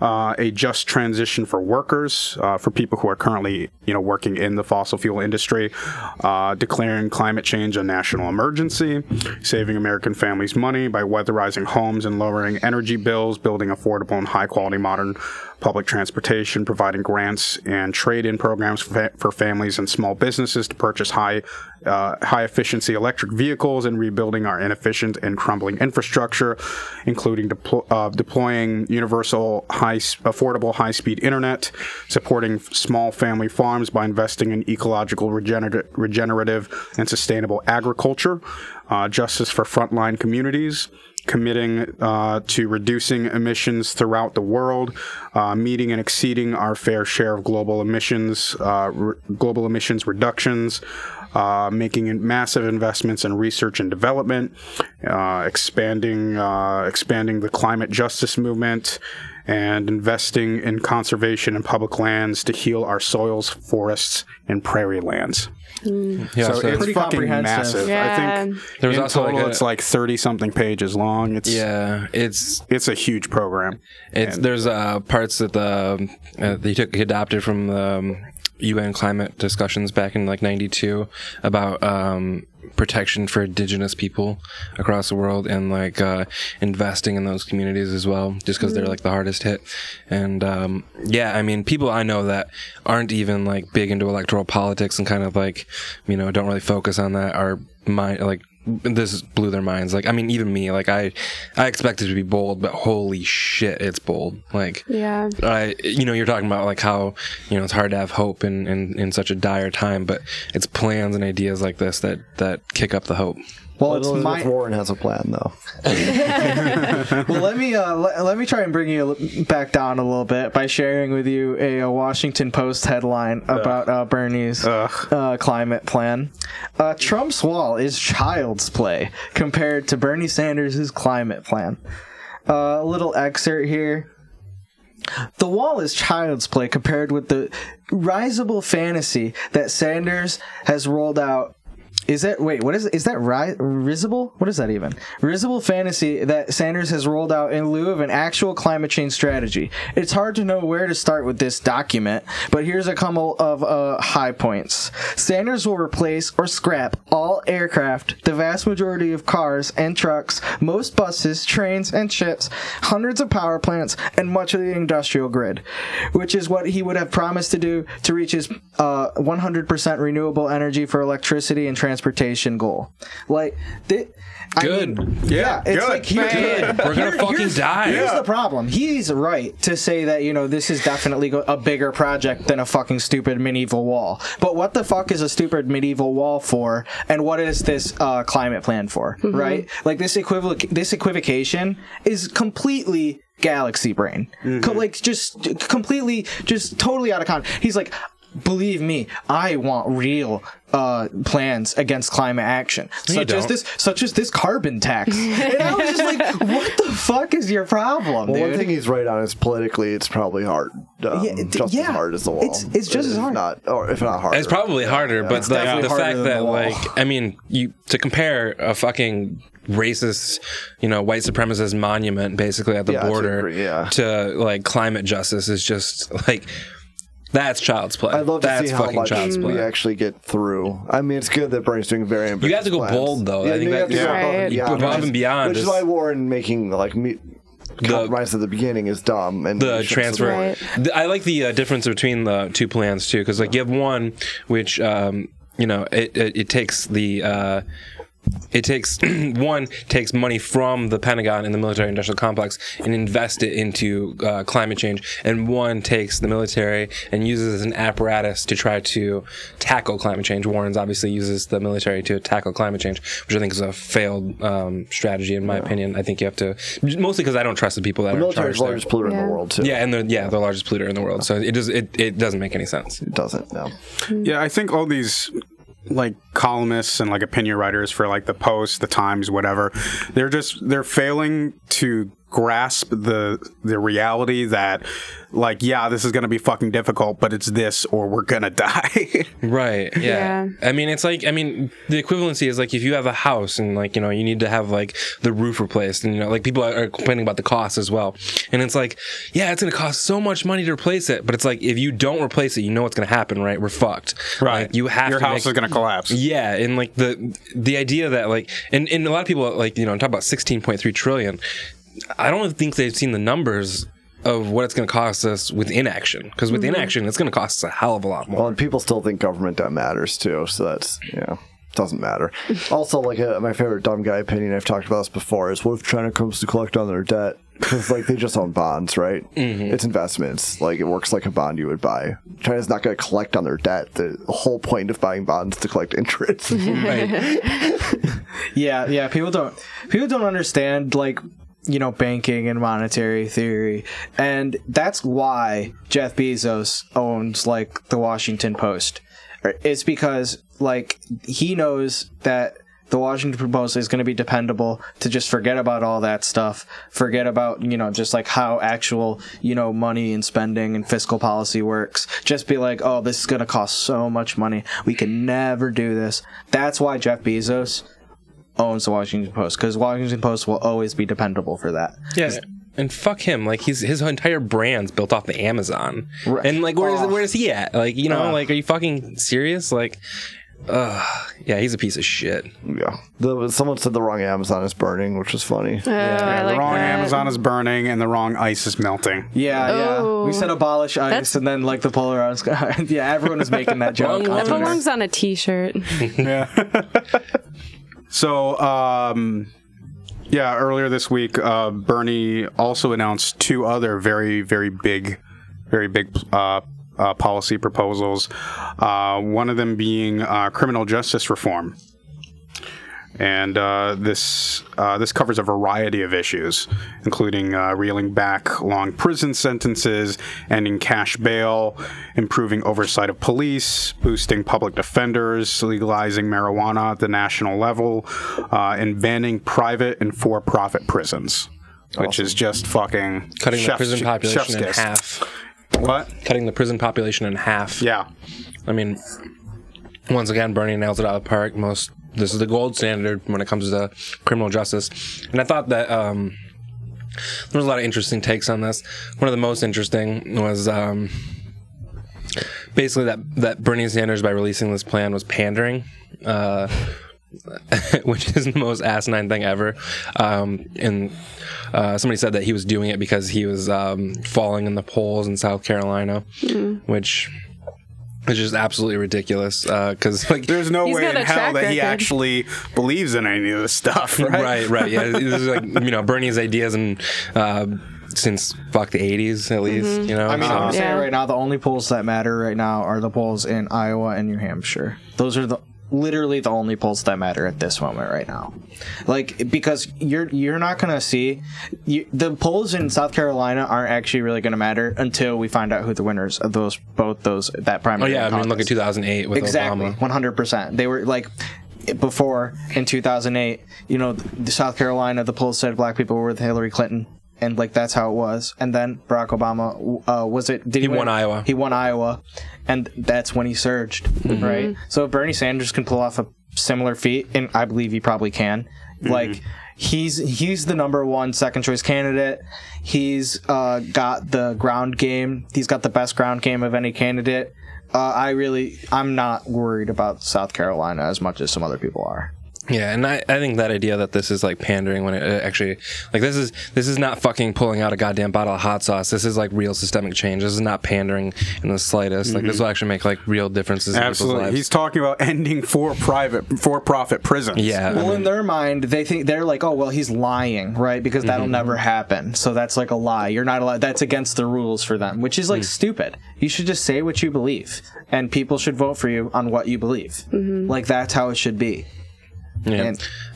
uh, a just transition for workers, uh, for people who are currently, you know, working in the fossil fuel industry, uh, declaring climate change a national emergency, saving American families money by weatherizing homes and lowering energy bills, building affordable and high quality modern public transportation, providing grants and trade-in programs for, for families and small businesses to purchase high uh, high efficiency electric vehicles, and rebuilding our inefficient and crumbling infrastructure, including deplo- uh, deploying universal high affordable high speed internet, supporting small family farms by investing in ecological regenerative, regenerative and sustainable agriculture, uh, justice for frontline communities committing uh, to reducing emissions throughout the world, uh, meeting and exceeding our fair share of global emissions, uh, re- global emissions reductions. Uh, making massive investments in research and development, uh, expanding uh, expanding the climate justice movement, and investing in conservation and public lands to heal our soils, forests, and prairie lands. Yeah, so, so it's pretty fucking comprehensive. massive. I think There's was in also, like, total a- it's like thirty something pages long. It's yeah, it's it's a huge program. It's there's uh, parts that the uh, they took he adopted from the um, UN climate discussions back in like '92 about um, protection for indigenous people across the world and like uh, investing in those communities as well, just because they're like the hardest hit. And um, yeah, I mean, people I know that aren't even like big into electoral politics and kind of like you know don't really focus on that are my like this blew their minds. Like, I mean, even me, like, I, I expected to be bold, but holy shit, it's bold. Like, Yeah. I, you know, you're talking about like how, you know, it's hard to have hope in, in, in such a dire time, but it's plans and ideas like this that, that kick up the hope. Well, it's Elizabeth my. Warren has a plan, though. Well, let me uh, let, let me try and bring you back down a little bit by sharing with you a, uh Washington Post headline about uh, Bernie's uh, climate plan. Uh, Trump's wall is child's play compared to Bernie Sanders' climate plan. Uh, a little excerpt here. The wall is child's play compared with the risible fantasy that Sanders has rolled out. Is that wait? What is is that ri- risible? What is that even? Risible fantasy that Sanders has rolled out in lieu of an actual climate change strategy. It's hard to know where to start with this document, but here's a couple of uh, high points. Sanders will replace or scrap all aircraft, the vast majority of cars and trucks, most buses, trains, and ships, hundreds of power plants, and much of the industrial grid, which is what he would have promised to do to reach his uh, 100% renewable energy for electricity and transportation goal. Like, thi- I Good. mean, Yeah, it's good. like here- Right. We're gonna fucking here's- die. Here's Yeah. the problem. He's right to say that you know this is definitely a bigger project than a fucking stupid medieval wall. But what the fuck is a stupid medieval wall for? And what is this uh, climate plan for? Right? Like this equivoc this equivocation is completely galaxy brain. Co- like just completely, just totally out of con. He's like. Believe me, I want real uh, plans against climate action, such as don't. this, such as this carbon tax. and I was just like, "What the fuck is your problem, Well, dude?" one thing he's right on is politically, it's probably hard. Um, Yeah, it- just yeah. as hard as the wall. It's- it's just as hard. Not, or if not harder. It's probably harder, but like, definitely the fact that the like I mean, you to compare a fucking racist, you know, white supremacist monument basically at the Yeah, border agree, yeah. to like climate justice is just like that's child's play. I'd love to that's see how fucking much child's we play. actually get through. I mean, it's good that Bernie's doing very ambitious You have to go plans. bold, though. Yeah, I think you that- have to go above and Right. beyond. Above which is- and beyond Which is is- why Warren making like me compromise at the beginning is dumb. And the transfer. Right. The- I like the uh, difference between the two plans too, because like you have one which um, you know it, it, it takes the. Uh, it takes one takes money from the Pentagon and the military industrial complex and invest it into uh, climate change, and one takes the military and uses it as an apparatus to try to tackle climate change. Warren's obviously uses the military to tackle climate change, which I think is a failed um, strategy in my opinion. I think you have to mostly because I don't trust the people that The are in military's charge there. largest polluter in the world too. Yeah, and they're yeah, the largest polluter in the world. So it does it, it doesn't make any sense. It doesn't. No. Yeah, I think all these like columnists and like opinion writers for like the Post, the Times, whatever. They're just they're failing to grasp the the reality that like yeah this is going to be fucking difficult but it's this or we're going to die Right. Yeah. I mean, it's like I mean, the equivalency is like if you have a house and like you know you need to have like the roof replaced and you know like people are complaining about the cost as well, and it's like yeah, it's gonna cost so much money to replace it, but it's like if you don't replace it, you know what's gonna happen, right? We're fucked. Like, you have your to house make- is going to collapse Yeah, and like the the idea that like and, and a lot of people like you know talk about sixteen point three trillion. I don't think they've seen the numbers of what it's going to cost us with inaction because with inaction it's going to cost us a hell of a lot more. Well, and people still think government debt matters too, so that's yeah, doesn't matter. also, like uh, my favorite dumb guy opinion I've talked about this before is what if China comes to collect on their debt? Because like they just own bonds, right? Mm-hmm. It's investments. Like it works like a bond you would buy. China's not going to collect on their debt. The whole point of buying bonds is to collect interest. right. Yeah, yeah. People don't people don't understand like you know banking and monetary theory, and that's why Jeff Bezos owns like the Washington Post. It's because like he knows that the Washington Post is going to be dependable to just forget about all that stuff, forget about, you know, just like how actual, you know, money and spending and fiscal policy works. Just be like, oh, this is going to cost so much money. We can never do this. That's why Jeff Bezos owns the Washington Post because Washington Post will always be dependable for that. Yeah. And fuck him. Like he's his entire brand's built off the Amazon. right. And like where is where is he at? Like, you know, like are you fucking serious? Like uh yeah, he's a piece of shit. yeah. The, someone said the wrong Amazon is burning, which was funny. Oh, I the like wrong that. amazon is burning and the wrong ice is melting Yeah, yeah. Oh. We said abolish ice, That's- and then like the polar ice. yeah, everyone is making that joke. That belongs on a T-shirt. So, um, yeah, earlier this week, uh, Bernie also announced two other very, very big, very big uh, uh, policy proposals. Uh, one of them being uh, criminal justice reform. And uh, this uh, this covers a variety of issues, including uh, reeling back long prison sentences, ending cash bail, improving oversight of police, boosting public defenders, legalizing marijuana at the national level, uh, and banning private and for-profit prisons, which is just fucking Cutting the prison population in half. What? Cutting the prison population in half. Yeah. I mean, once again, Bernie nails it out of the park. Most this is the gold standard when it comes to criminal justice, and I thought that um, there was a lot of interesting takes on this. One of the most interesting was um, basically that that Bernie Sanders, by releasing this plan, was pandering. Uh, which is the most asinine thing ever. Um, and uh, somebody said that he was doing it because he was um, falling in the polls in South Carolina, which is just absolutely ridiculous. Because like, There's no He's way in hell track that he actually believes in any of this stuff, right? right, right, yeah. This is like you know Bernie's ideas and. Uh, since fuck the 80s at least you know I mean, so- I'm gonna Yeah. right now, the only polls that matter right now are the polls in Iowa and New Hampshire. Those are the literally the only polls that matter at this moment right now. Like because you're you're not gonna see you, the polls in South Carolina aren't actually really gonna matter until we find out who the winners of those both those that primary. oh yeah i mean look at 2008 with exactly obama 100% they were like before in 2008 you know the south carolina the polls said black people were with hillary clinton and like that's how it was. And then barack obama uh, was it did He win? won Iowa. he won iowa. And that's when he surged. Right. So if bernie sanders can pull off a similar feat and i believe he probably can like he's he's the number one second choice candidate. He's uh, got the ground game. He's got the best ground game of any candidate. Uh, I really, I'm not worried about South Carolina as much as some other people are. Yeah, and I, I think that idea that this is like pandering when it uh, actually like this is this is not fucking pulling out a goddamn bottle of hot sauce. This is like real systemic change. This is not pandering in the slightest. Like this mm-hmm. will actually make like real differences in Absolutely. lives. He's talking about ending for private for profit prisons. yeah, I Well, mean, in their mind, they think they're like, oh, well, he's lying, right? Because that'll mm-hmm. never happen. So that's like a lie. You're not allowed. That's against the rules for them, which is like mm. stupid. You should just say what you believe, and people should vote for you on what you believe. Mm-hmm. Like that's how it should be. Yeah, And-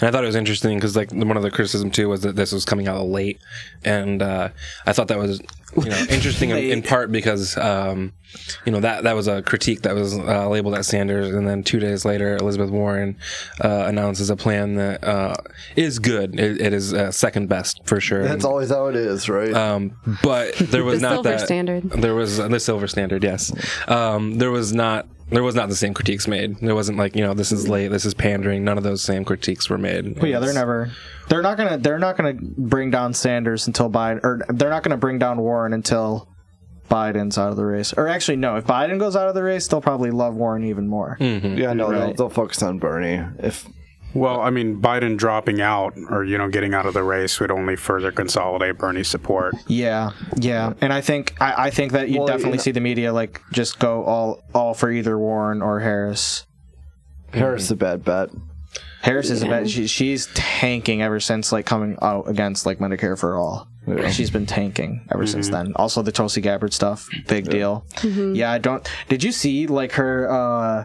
and, I thought it was interesting because like one of the criticism too was that this was coming out late, and uh, I thought that was you know interesting in, in part because um, you know that that was a critique that was uh, labeled at Sanders, and then two days later Elizabeth Warren uh, announces a plan that uh, is good. It, it is uh, second best for sure. That's always how it is, right? Um, but there was not The not silver that standard. There was uh, the silver standard, yes. Um, there was not. There was not the same critiques made. There wasn't like you know this is late, this is pandering. None of those same critiques were made. But yeah, they're never. They're not gonna. They're not gonna bring down Sanders until Biden, or they're not gonna bring down Warren until Biden's out of the race. Or actually, no. If Biden goes out of the race, they'll probably love Warren even more. Mm-hmm. yeah, no, they'll, they'll focus on Bernie. If Well, I mean, Biden dropping out or you know getting out of the race would only further consolidate Bernie's support. Yeah, yeah, and I think I, I think that you Well, definitely you know- see the media like just go all all for either Warren or Harris. Harris is a bad bet. Harris is a bit. She, she's tanking ever since like coming out against like Medicare for all. She's been tanking ever since then. Also the Tulsi Gabbard stuff, big deal. Yeah, I don't. Did you see like her? uh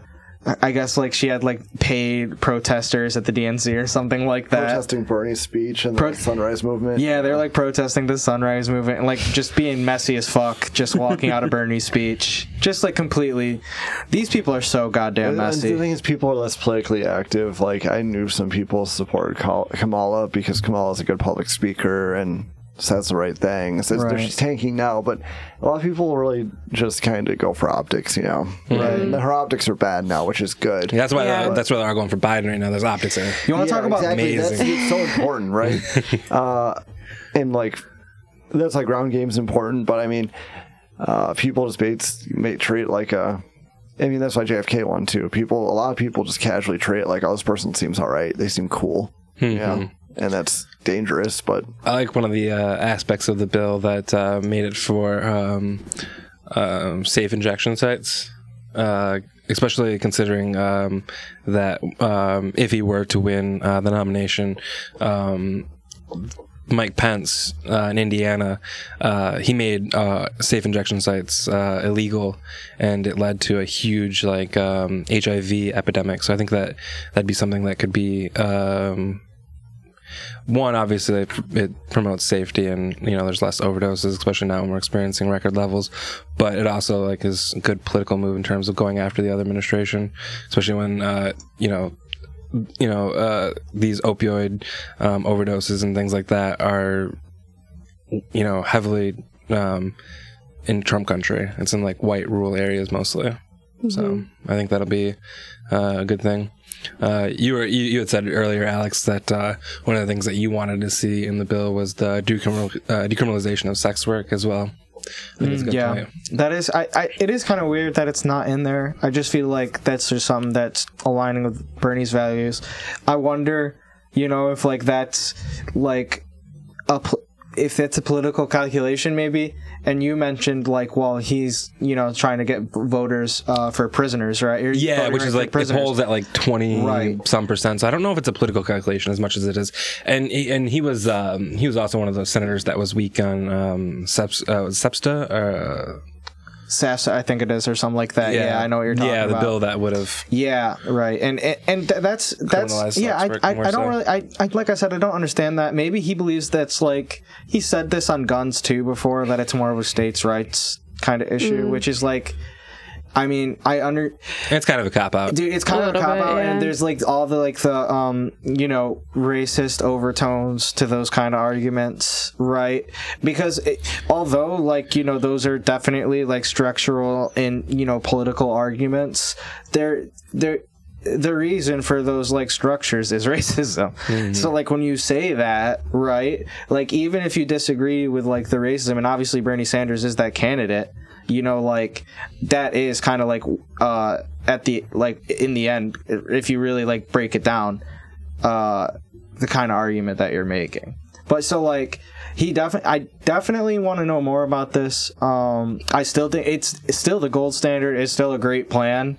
I guess like she had like paid protesters at the DNC or something like that. Protesting Bernie's speech and Pro- the Sunrise Movement. Yeah, they're like protesting the Sunrise Movement and like just being messy as fuck, just walking out of Bernie's speech, just like completely. These people are so goddamn And- and messy. the thing is, people are less politically active. Like I knew some people supported Kamala because Kamala is a good public speaker and says the right things. It's- Right. She's tanking now, but a lot of people really just kind of go for optics, you know. Right. And her optics are bad now, which is good. Yeah, that's why Yeah. they're, that's why they're all going for Biden right now. There's optics there. you want to Yeah, talk about exactly. That's amazing. it's so important, right? uh, and like that's like ground game's important, but I mean, uh, people just baits may treat it like a. I mean, that's why JFK won too. People, a lot of people just casually treat it like, oh, this person seems all right. They seem cool. yeah, and that's dangerous. But I like one of the uh, aspects of the bill that uh, made it for um, um, safe injection sites, uh, especially considering um, that um, if he were to win uh, the nomination, um, Mike Pence uh, in Indiana, uh, he made uh, safe injection sites uh, illegal, and it led to a huge like um, HIV epidemic. So I think that that'd be something that could be um, one obviously it, promotes safety and you know there's less overdoses especially now when we're experiencing record levels but it also like is a good political move in terms of going after the other administration especially when uh, you know you know uh, these opioid um, overdoses and things like that are you know heavily um, in Trump country. It's in like white rural areas mostly. So I think that'll be uh, a good thing. Uh, you were you, you had said earlier, Alex, that uh, one of the things that you wanted to see in the bill was the decriminal, uh, decriminalization of sex work as well. I think it's a good yeah, point. that is. I, I. It is kind of weird that it's not in there. I just feel like that's just something that's aligning with Bernie's values. I wonder, you know, if like that's like a pl- if it's a political calculation maybe. And you mentioned like, well, he's you know trying to get voters uh, for prisoners, right? Or Yeah, which is like it prisoners. polls at like twenty Right. some percent. So I don't know if it's a political calculation as much as it is. And he- and he was um, he was also one of those senators that was weak on um, Seps, uh, Sepsta. Uh, SAFSA, I think it is, or something like that. Yeah, I know what you're talking Yeah, about. Yeah, the bill that would have. Yeah, right, and and, and that's that's yeah. I, I, I don't so. really I, I like I said I don't understand that. Maybe he believes that's like he said this on guns too before that it's more of a states' rights kind of issue, mm. which is like, I mean, I under It's kind of a cop out. dude, it's kind A of a cop bit, out, yeah. and there's like all the like the um you know racist overtones to those kind of arguments, right? Because it, although like you know those are definitely like structural and you know political arguments, they're they're the reason for those like structures is racism. So like when you say that, right? Like even if you disagree with like the racism and obviously Bernie Sanders is that candidate, you know like that is kind of like uh at the like in the end if you really like break it down uh the kind of argument that you're making. But so like he definitely I definitely want to know more about this. Um I still think it's, it's still the gold standard. It's still a great plan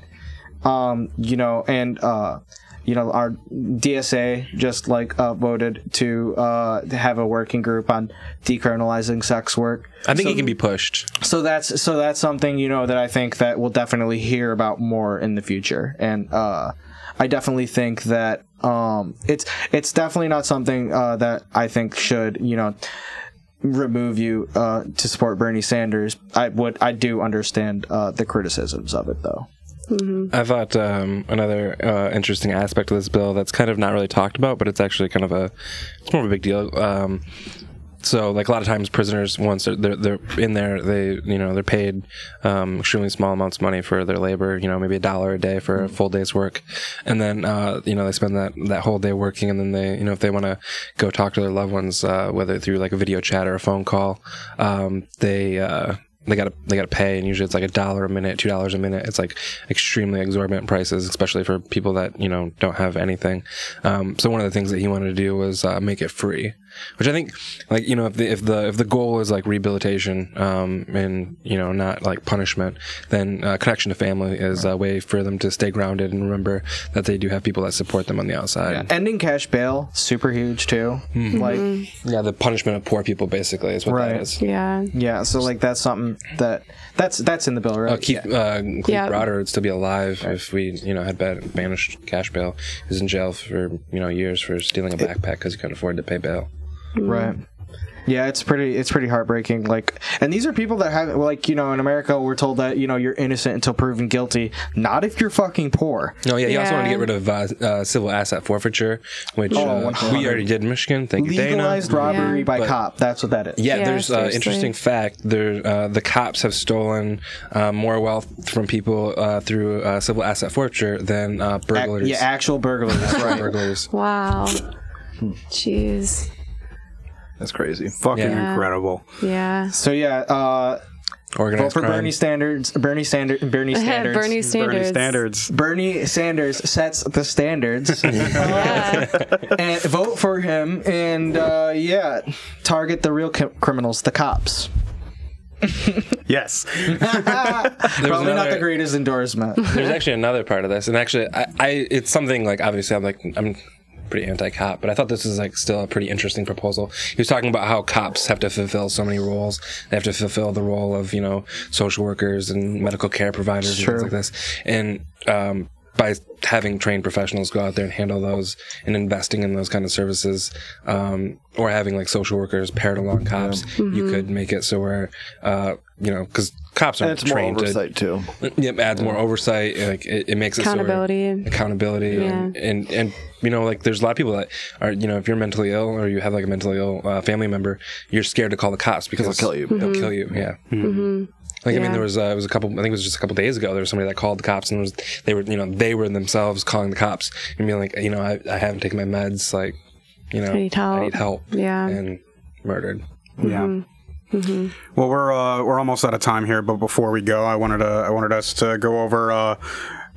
um you know and uh you know our DSA just like uh, voted to uh to have a working group on decriminalizing sex work I think it can be pushed. so that's so that's something you know that I think that we'll definitely hear about more in the future and uh I definitely think that Um, it's it's definitely not something uh, that I think should you know remove you uh, to support Bernie Sanders. I would I do understand uh, the criticisms of it though. I thought um, another uh, interesting aspect of this bill that's kind of not really talked about, but it's actually kind of a it's more of a big deal. Um, so, like a lot of times, prisoners once they're, they're they're in there, they you know they're paid um, extremely small amounts of money for their labor. You know, maybe a dollar a day for a full day's work, and then uh, you know they spend that that whole day working, and then they you know if they want to go talk to their loved ones, uh, whether through like a video chat or a phone call, um, they. Uh, they gotta they gotta pay, and usually it's like a dollar a minute, two dollars a minute. It's like extremely exorbitant prices, especially for people that you know don't have anything. Um, so one of the things that he wanted to do was uh, make it free, which I think, like you know, if the if the if the goal is like rehabilitation um, and you know not like punishment, then uh, connection to family is a way for them to stay grounded and remember that they do have people that support them on the outside. Ending cash bail super huge too. Like Yeah, the punishment of poor people basically is what Right. that is. Yeah. yeah, so like that's something that that's that's in the bill, right? Uh, Keith, uh, Cleve Yeah. Broder would still be alive if we, you know, had ban- banished cash bail. He was in jail for, you know, years for stealing a backpack because he couldn't afford to pay bail. Right. Yeah, it's pretty. It's pretty heartbreaking. Like, and these are people that have, like, you know, in America, we're told that you know you're innocent until proven guilty. Not if you're fucking poor. No, yeah, he also wanted to get rid of uh, uh, civil asset forfeiture, which Oh, uh, 100. we already did in Michigan. Thank you, Dana. Legalized robbery Yeah. by But- cop. That's what that is. Yeah, Yeah, there's uh, seriously. interesting fact. There, uh, the cops have stolen uh, more wealth from people uh, through uh, civil asset forfeiture than uh, Ac- burglars. yeah, actual burglars. right. burglars. Wow. Jeez. That's crazy. Fucking Yeah. incredible. Yeah. So yeah, uh, vote Organized for crime. Bernie Standards. Bernie Sanders. Bernie Standards. Bernie Standards. Bernie standards. Bernie Sanders sets the standards. Yeah. and vote for him, and uh, yeah, target the real ki- criminals, the cops. Yes. There was Probably not the greatest endorsement. There's actually another part of this, and actually, I, I it's something like obviously I'm like I'm pretty anti-cop, but I thought this was like still a pretty interesting proposal. He was talking about how cops have to fulfill so many roles. They have to fulfill the role of you know social workers and medical care providers and things like this, and um, by having trained professionals go out there and handle those and investing in those kind of services, um, or having like social workers paired along cops, you could make it so where uh, you know because cops are And it's more trained to oversight too. Yep, adds more oversight. Like it, it makes it so we're- Accountability. accountability, and, and and you know, like there's a lot of people that are, you know, if you're mentally ill or you have like a mentally ill uh, family member, you're scared to call the cops because They'll kill you. They'll kill you. Yeah. Like I mean, there was uh, it was a couple. I think it was just a couple days ago. There was somebody that called the cops, and was they were you know they were themselves calling the cops and being like, you know, I, I haven't taken my meds. Like, you know, I need help. I need help. Yeah. And murdered. Yeah. Well, we're uh, we're almost out of time here, but before we go, I wanted to I wanted us to go over uh,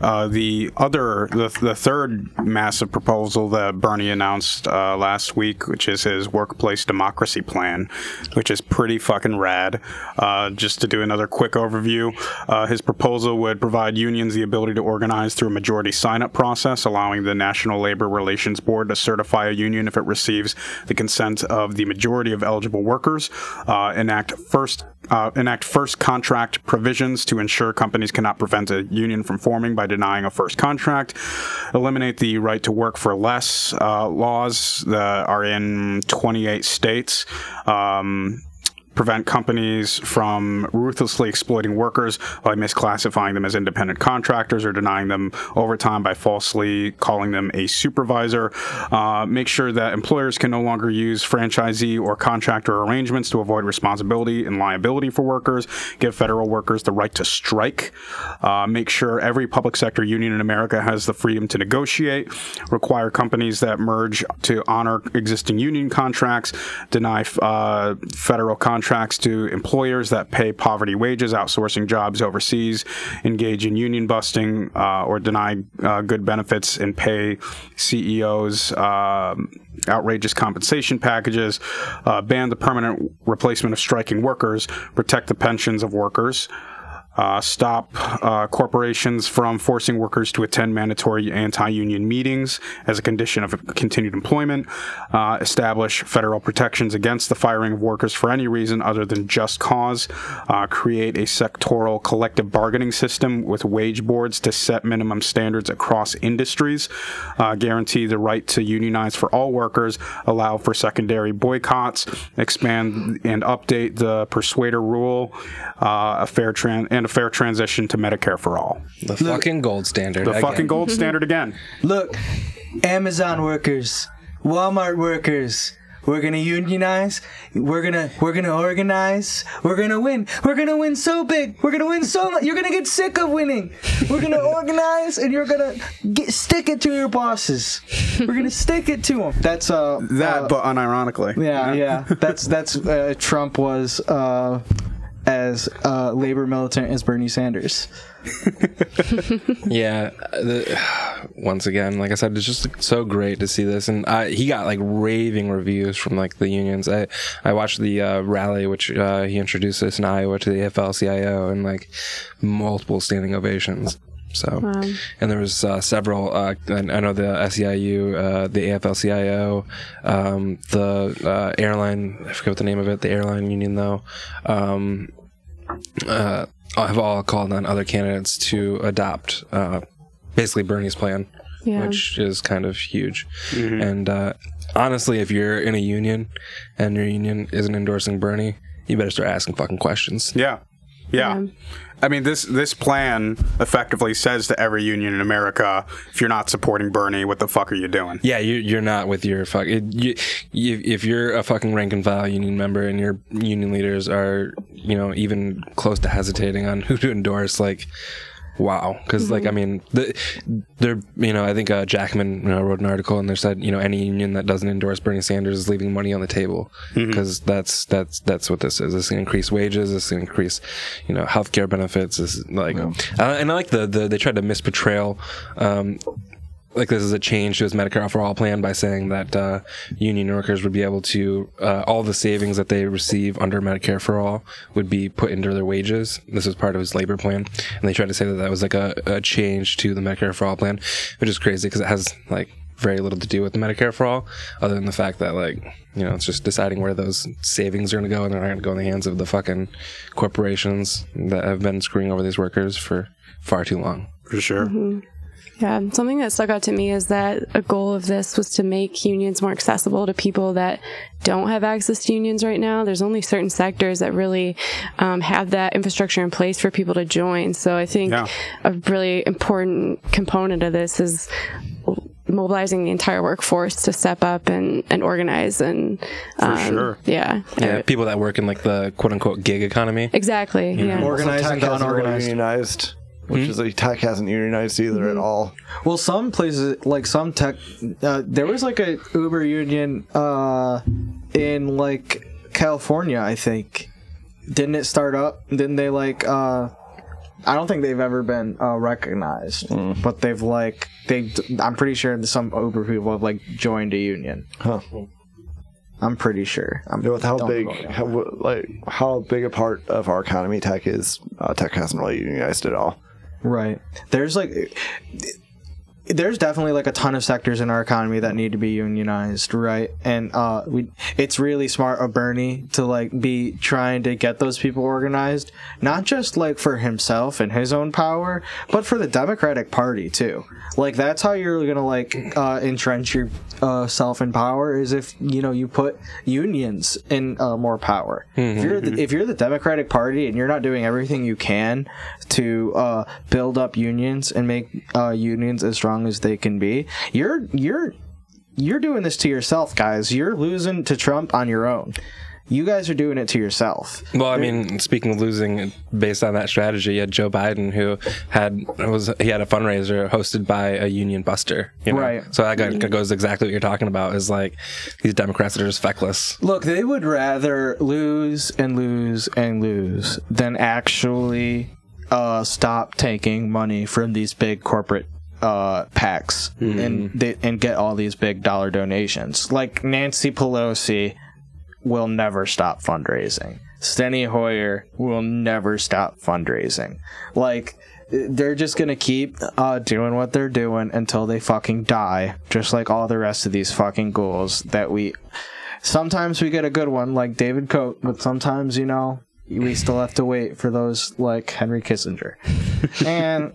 uh, the other the, the third massive proposal that Bernie announced uh, last week, which is his workplace democracy plan, which is pretty fucking rad. Uh, just to do another quick overview, uh, his proposal would provide unions the ability to organize through a majority sign-up process, allowing the National Labor Relations Board to certify a union if it receives the consent of the majority of eligible workers. Uh, enact first uh, enact first contract provisions to ensure companies cannot prevent a union from forming by denying a first contract. Eliminate the right to work for less uh, laws that are in 28 states. Um, prevent companies from ruthlessly exploiting workers by misclassifying them as independent contractors or denying them overtime by falsely calling them a supervisor. Uh, make sure that employers can no longer use franchisee or contractor arrangements to avoid responsibility and liability for workers. Give federal workers the right to strike. Uh, make sure every public sector union in America has the freedom to negotiate. Require companies that merge to honor existing union contracts. Deny uh, federal contracts to employers that pay poverty wages, outsourcing jobs overseas, engage in union busting, uh, or deny uh, good benefits and pay CEOs um, outrageous compensation packages, uh, ban the permanent replacement of striking workers, protect the pensions of workers. Uh, stop uh, corporations from forcing workers to attend mandatory anti-union meetings as a condition of continued employment, uh, establish federal protections against the firing of workers for any reason other than just cause, uh, create a sectoral collective bargaining system with wage boards to set minimum standards across industries, uh, guarantee the right to unionize for all workers, allow for secondary boycotts, expand and update the persuader rule, uh, a fair tran- and a fair transition to Medicare for all. The fucking gold standard. The again. fucking gold standard again. Look, Amazon workers, Walmart workers, we're gonna unionize. We're gonna we're gonna organize. We're gonna win. We're gonna win so big. We're gonna win so much. You're gonna get sick of winning. We're gonna organize, and you're gonna get stick it to your bosses. We're gonna stick it to them. That's uh That, uh, but unironically. yeah yeah. That's that's uh, Trump was uh as uh labor militant as Bernie Sanders. Yeah. The, once again, like I said, it's just so great to see this, and he got like raving reviews from like the unions. I I watched the uh, rally which uh, he introduced us in Iowa to the AFL-CIO, and like multiple standing ovations. So, and there was uh, several. Uh, I I know the SEIU, uh, the AFL-CIO, um, the uh, airline. I forget what the name of it. The airline union, though. Um, uh, have all called on other candidates to adopt uh, basically Bernie's plan, Yeah. which is kind of huge. And uh, honestly, if you're in a union and your union isn't endorsing Bernie, you better start asking fucking questions. Yeah. Yeah. Yeah. I mean, this this plan effectively says to every union in America, if you're not supporting Bernie, what the fuck are you doing? Yeah, you, you're not with your fuck. it- You, if you're a fucking rank and file union member and your union leaders are, you know, even close to hesitating on who to endorse, like, wow. Because, like, I mean, the, they're, you know, I think uh, Jacobin you know, wrote an article and they said, you know, any union that doesn't endorse Bernie Sanders is leaving money on the table because that's that's that's what this is. This is gonna increase wages. This gonna increase, you know, healthcare benefits. This is like, uh, and I like the, the they tried to misportrayal. Um, like this is a change to his Medicare for All plan by saying that uh, union workers would be able to uh, all the savings that they receive under Medicare for All would be put into their wages. This was part of his labor plan, and they tried to say that that was like a, a change to the Medicare for All plan, which is crazy because it has like very little to do with the Medicare for All, other than the fact that like you know it's just deciding where those savings are going to go, and they're not going to go in the hands of the fucking corporations that have been screwing over these workers for far too long. For sure. Yeah, something that stuck out to me is that a goal of this was to make unions more accessible to people that don't have access to unions right now. There's only certain sectors that really um, have that infrastructure in place for people to join. So I think Yeah. a really important component of this is mobilizing the entire workforce to step up and, and organize and um, sure. yeah Yeah, people that work in like the quote unquote gig economy. exactly yeah Organized Tech and hasn't unorganized. unionized, which is like tech hasn't unionized either at all. Well, some places, like some tech, uh, there was like a Uber union uh, in like California, I think. Didn't it start up? Didn't they like? Uh, I don't think they've ever been uh, recognized, but they've like they. I'm pretty sure some Uber people have like joined a union. Huh. I'm pretty sure. I'm, You know, with how big, quote me on how, like how big a part of our economy tech is, uh, tech hasn't really unionized at all. Right. There's like there's definitely like a ton of sectors in our economy that need to be unionized, right? And uh we it's really smart of Bernie to like be trying to get those people organized, not just like for himself and his own power, but for the Democratic Party too. Like that's how you're going to like uh entrench yourself uh in power is if, you know, you put unions in uh, more power. If you're the, if you're the Democratic Party and you're not doing everything you can to uh, build up unions and make uh, unions as strong as they can be, you're you're you're doing this to yourself, guys. You're losing to Trump on your own. You guys are doing it to yourself. Well, I mean, speaking of losing, based on that strategy, you had Joe Biden who had was he had a fundraiser hosted by a union buster, you know? Right. So that go- goes exactly what you're talking about. Is like these Democrats are just feckless. Look, they would rather lose and lose and lose than actually uh, stop taking money from these big corporate uh, PACs and they, and get all these big dollar donations. Like Nancy Pelosi will never stop fundraising. Steny Hoyer will never stop fundraising. Like they're just gonna keep uh, doing what they're doing until they fucking die, just like all the rest of these fucking ghouls that we. Sometimes we get a good one like David Koch, but sometimes you know we still have to wait for those like Henry Kissinger, and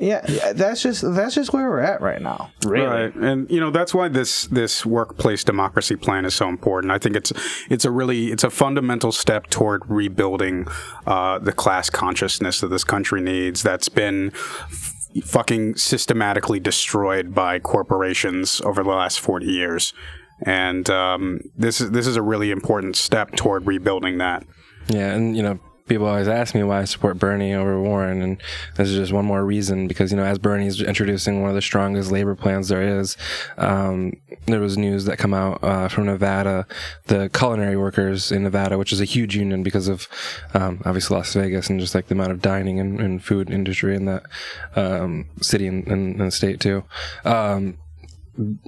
yeah, yeah, that's just that's just where we're at right now. Really. Right, and you know that's why this this workplace democracy plan is so important. I think it's it's a really it's a fundamental step toward rebuilding uh, the class consciousness that this country needs. That's been f- fucking systematically destroyed by corporations over the last forty years, and um, this is this is a really important step toward rebuilding that. Yeah, and you know, people always ask me why I support Bernie over Warren, and this is just one more reason because you know, as Bernie's introducing one of the strongest labor plans there is, um, there was news that come out uh, from Nevada, the culinary workers in Nevada, which is a huge union because of um, obviously Las Vegas and just like the amount of dining and, and food industry in that um, city and, and, and state too. Um,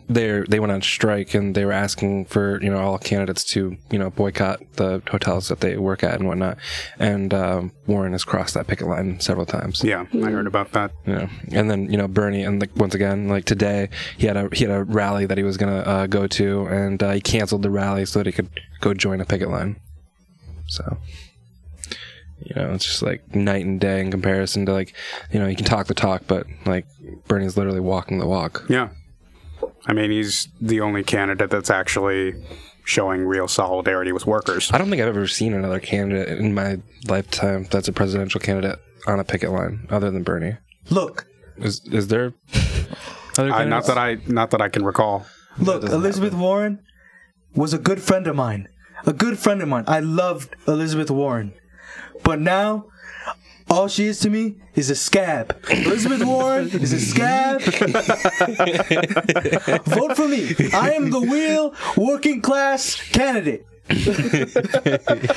they they went on strike and they were asking for you know all candidates to you know boycott the hotels that they work at and whatnot. And um, Warren has crossed that picket line several times. Yeah, I heard about that. Know, and then you know Bernie and like once again like today he had a he had a rally that he was gonna uh, go to and uh, he canceled the rally so that he could go join a picket line. So you know it's just like night and day in comparison to like you know you can talk the talk but like Bernie's literally walking the walk. Yeah, I mean he's the only candidate that's actually showing real solidarity with workers. I don't think I've ever seen another candidate in my lifetime that's a presidential candidate on a picket line other than Bernie. Look, Is is there other Uh, not that I not that I can recall. look, Elizabeth Warren was a good friend of mine. A good friend of mine. I loved Elizabeth Warren. But now, all she is to me is a scab. Elizabeth Warren is a scab. Vote for me. I am the real working class candidate.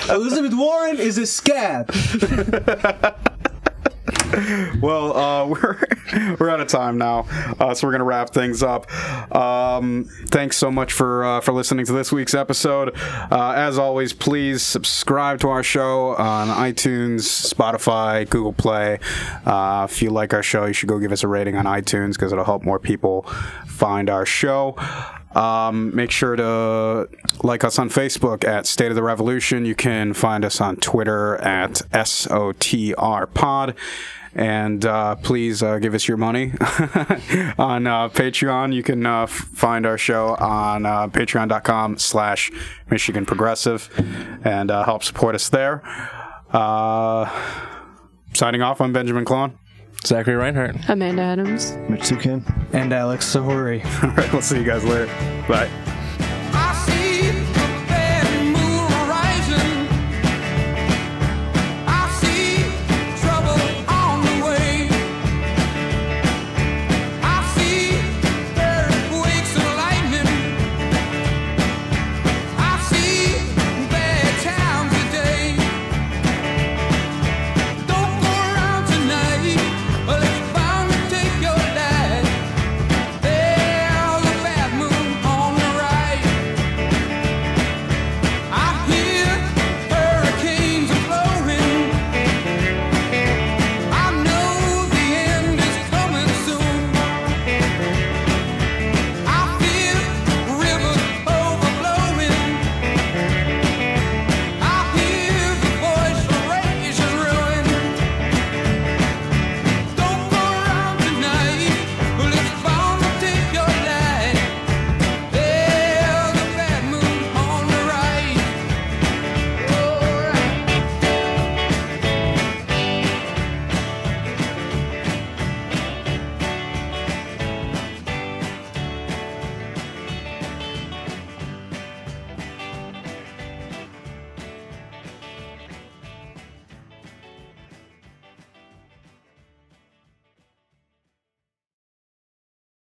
Elizabeth Warren is a scab. Well, uh, we're we're out of time now, uh, so we're gonna wrap things up. Um, thanks so much for uh, for listening to this week's episode. Uh, as always, please subscribe to our show on iTunes, Spotify, Google Play. Uh, if you like our show, you should go give us a rating on iTunes because it'll help more people find our show. Um, make sure to like us on Facebook at State of the Revolution. You can find us on Twitter at SOTR Pod. And uh, please uh, give us your money on uh, Patreon. You can uh, f- find our show on uh, patreon.com slash Michigan Progressive and uh, help support us there. Uh, signing off, I'm Benjamin Klon. Zachary Reinhardt. Amanda Adams. Mitch Sukin. And Alex Sahori. All right, we'll see you guys later. Bye.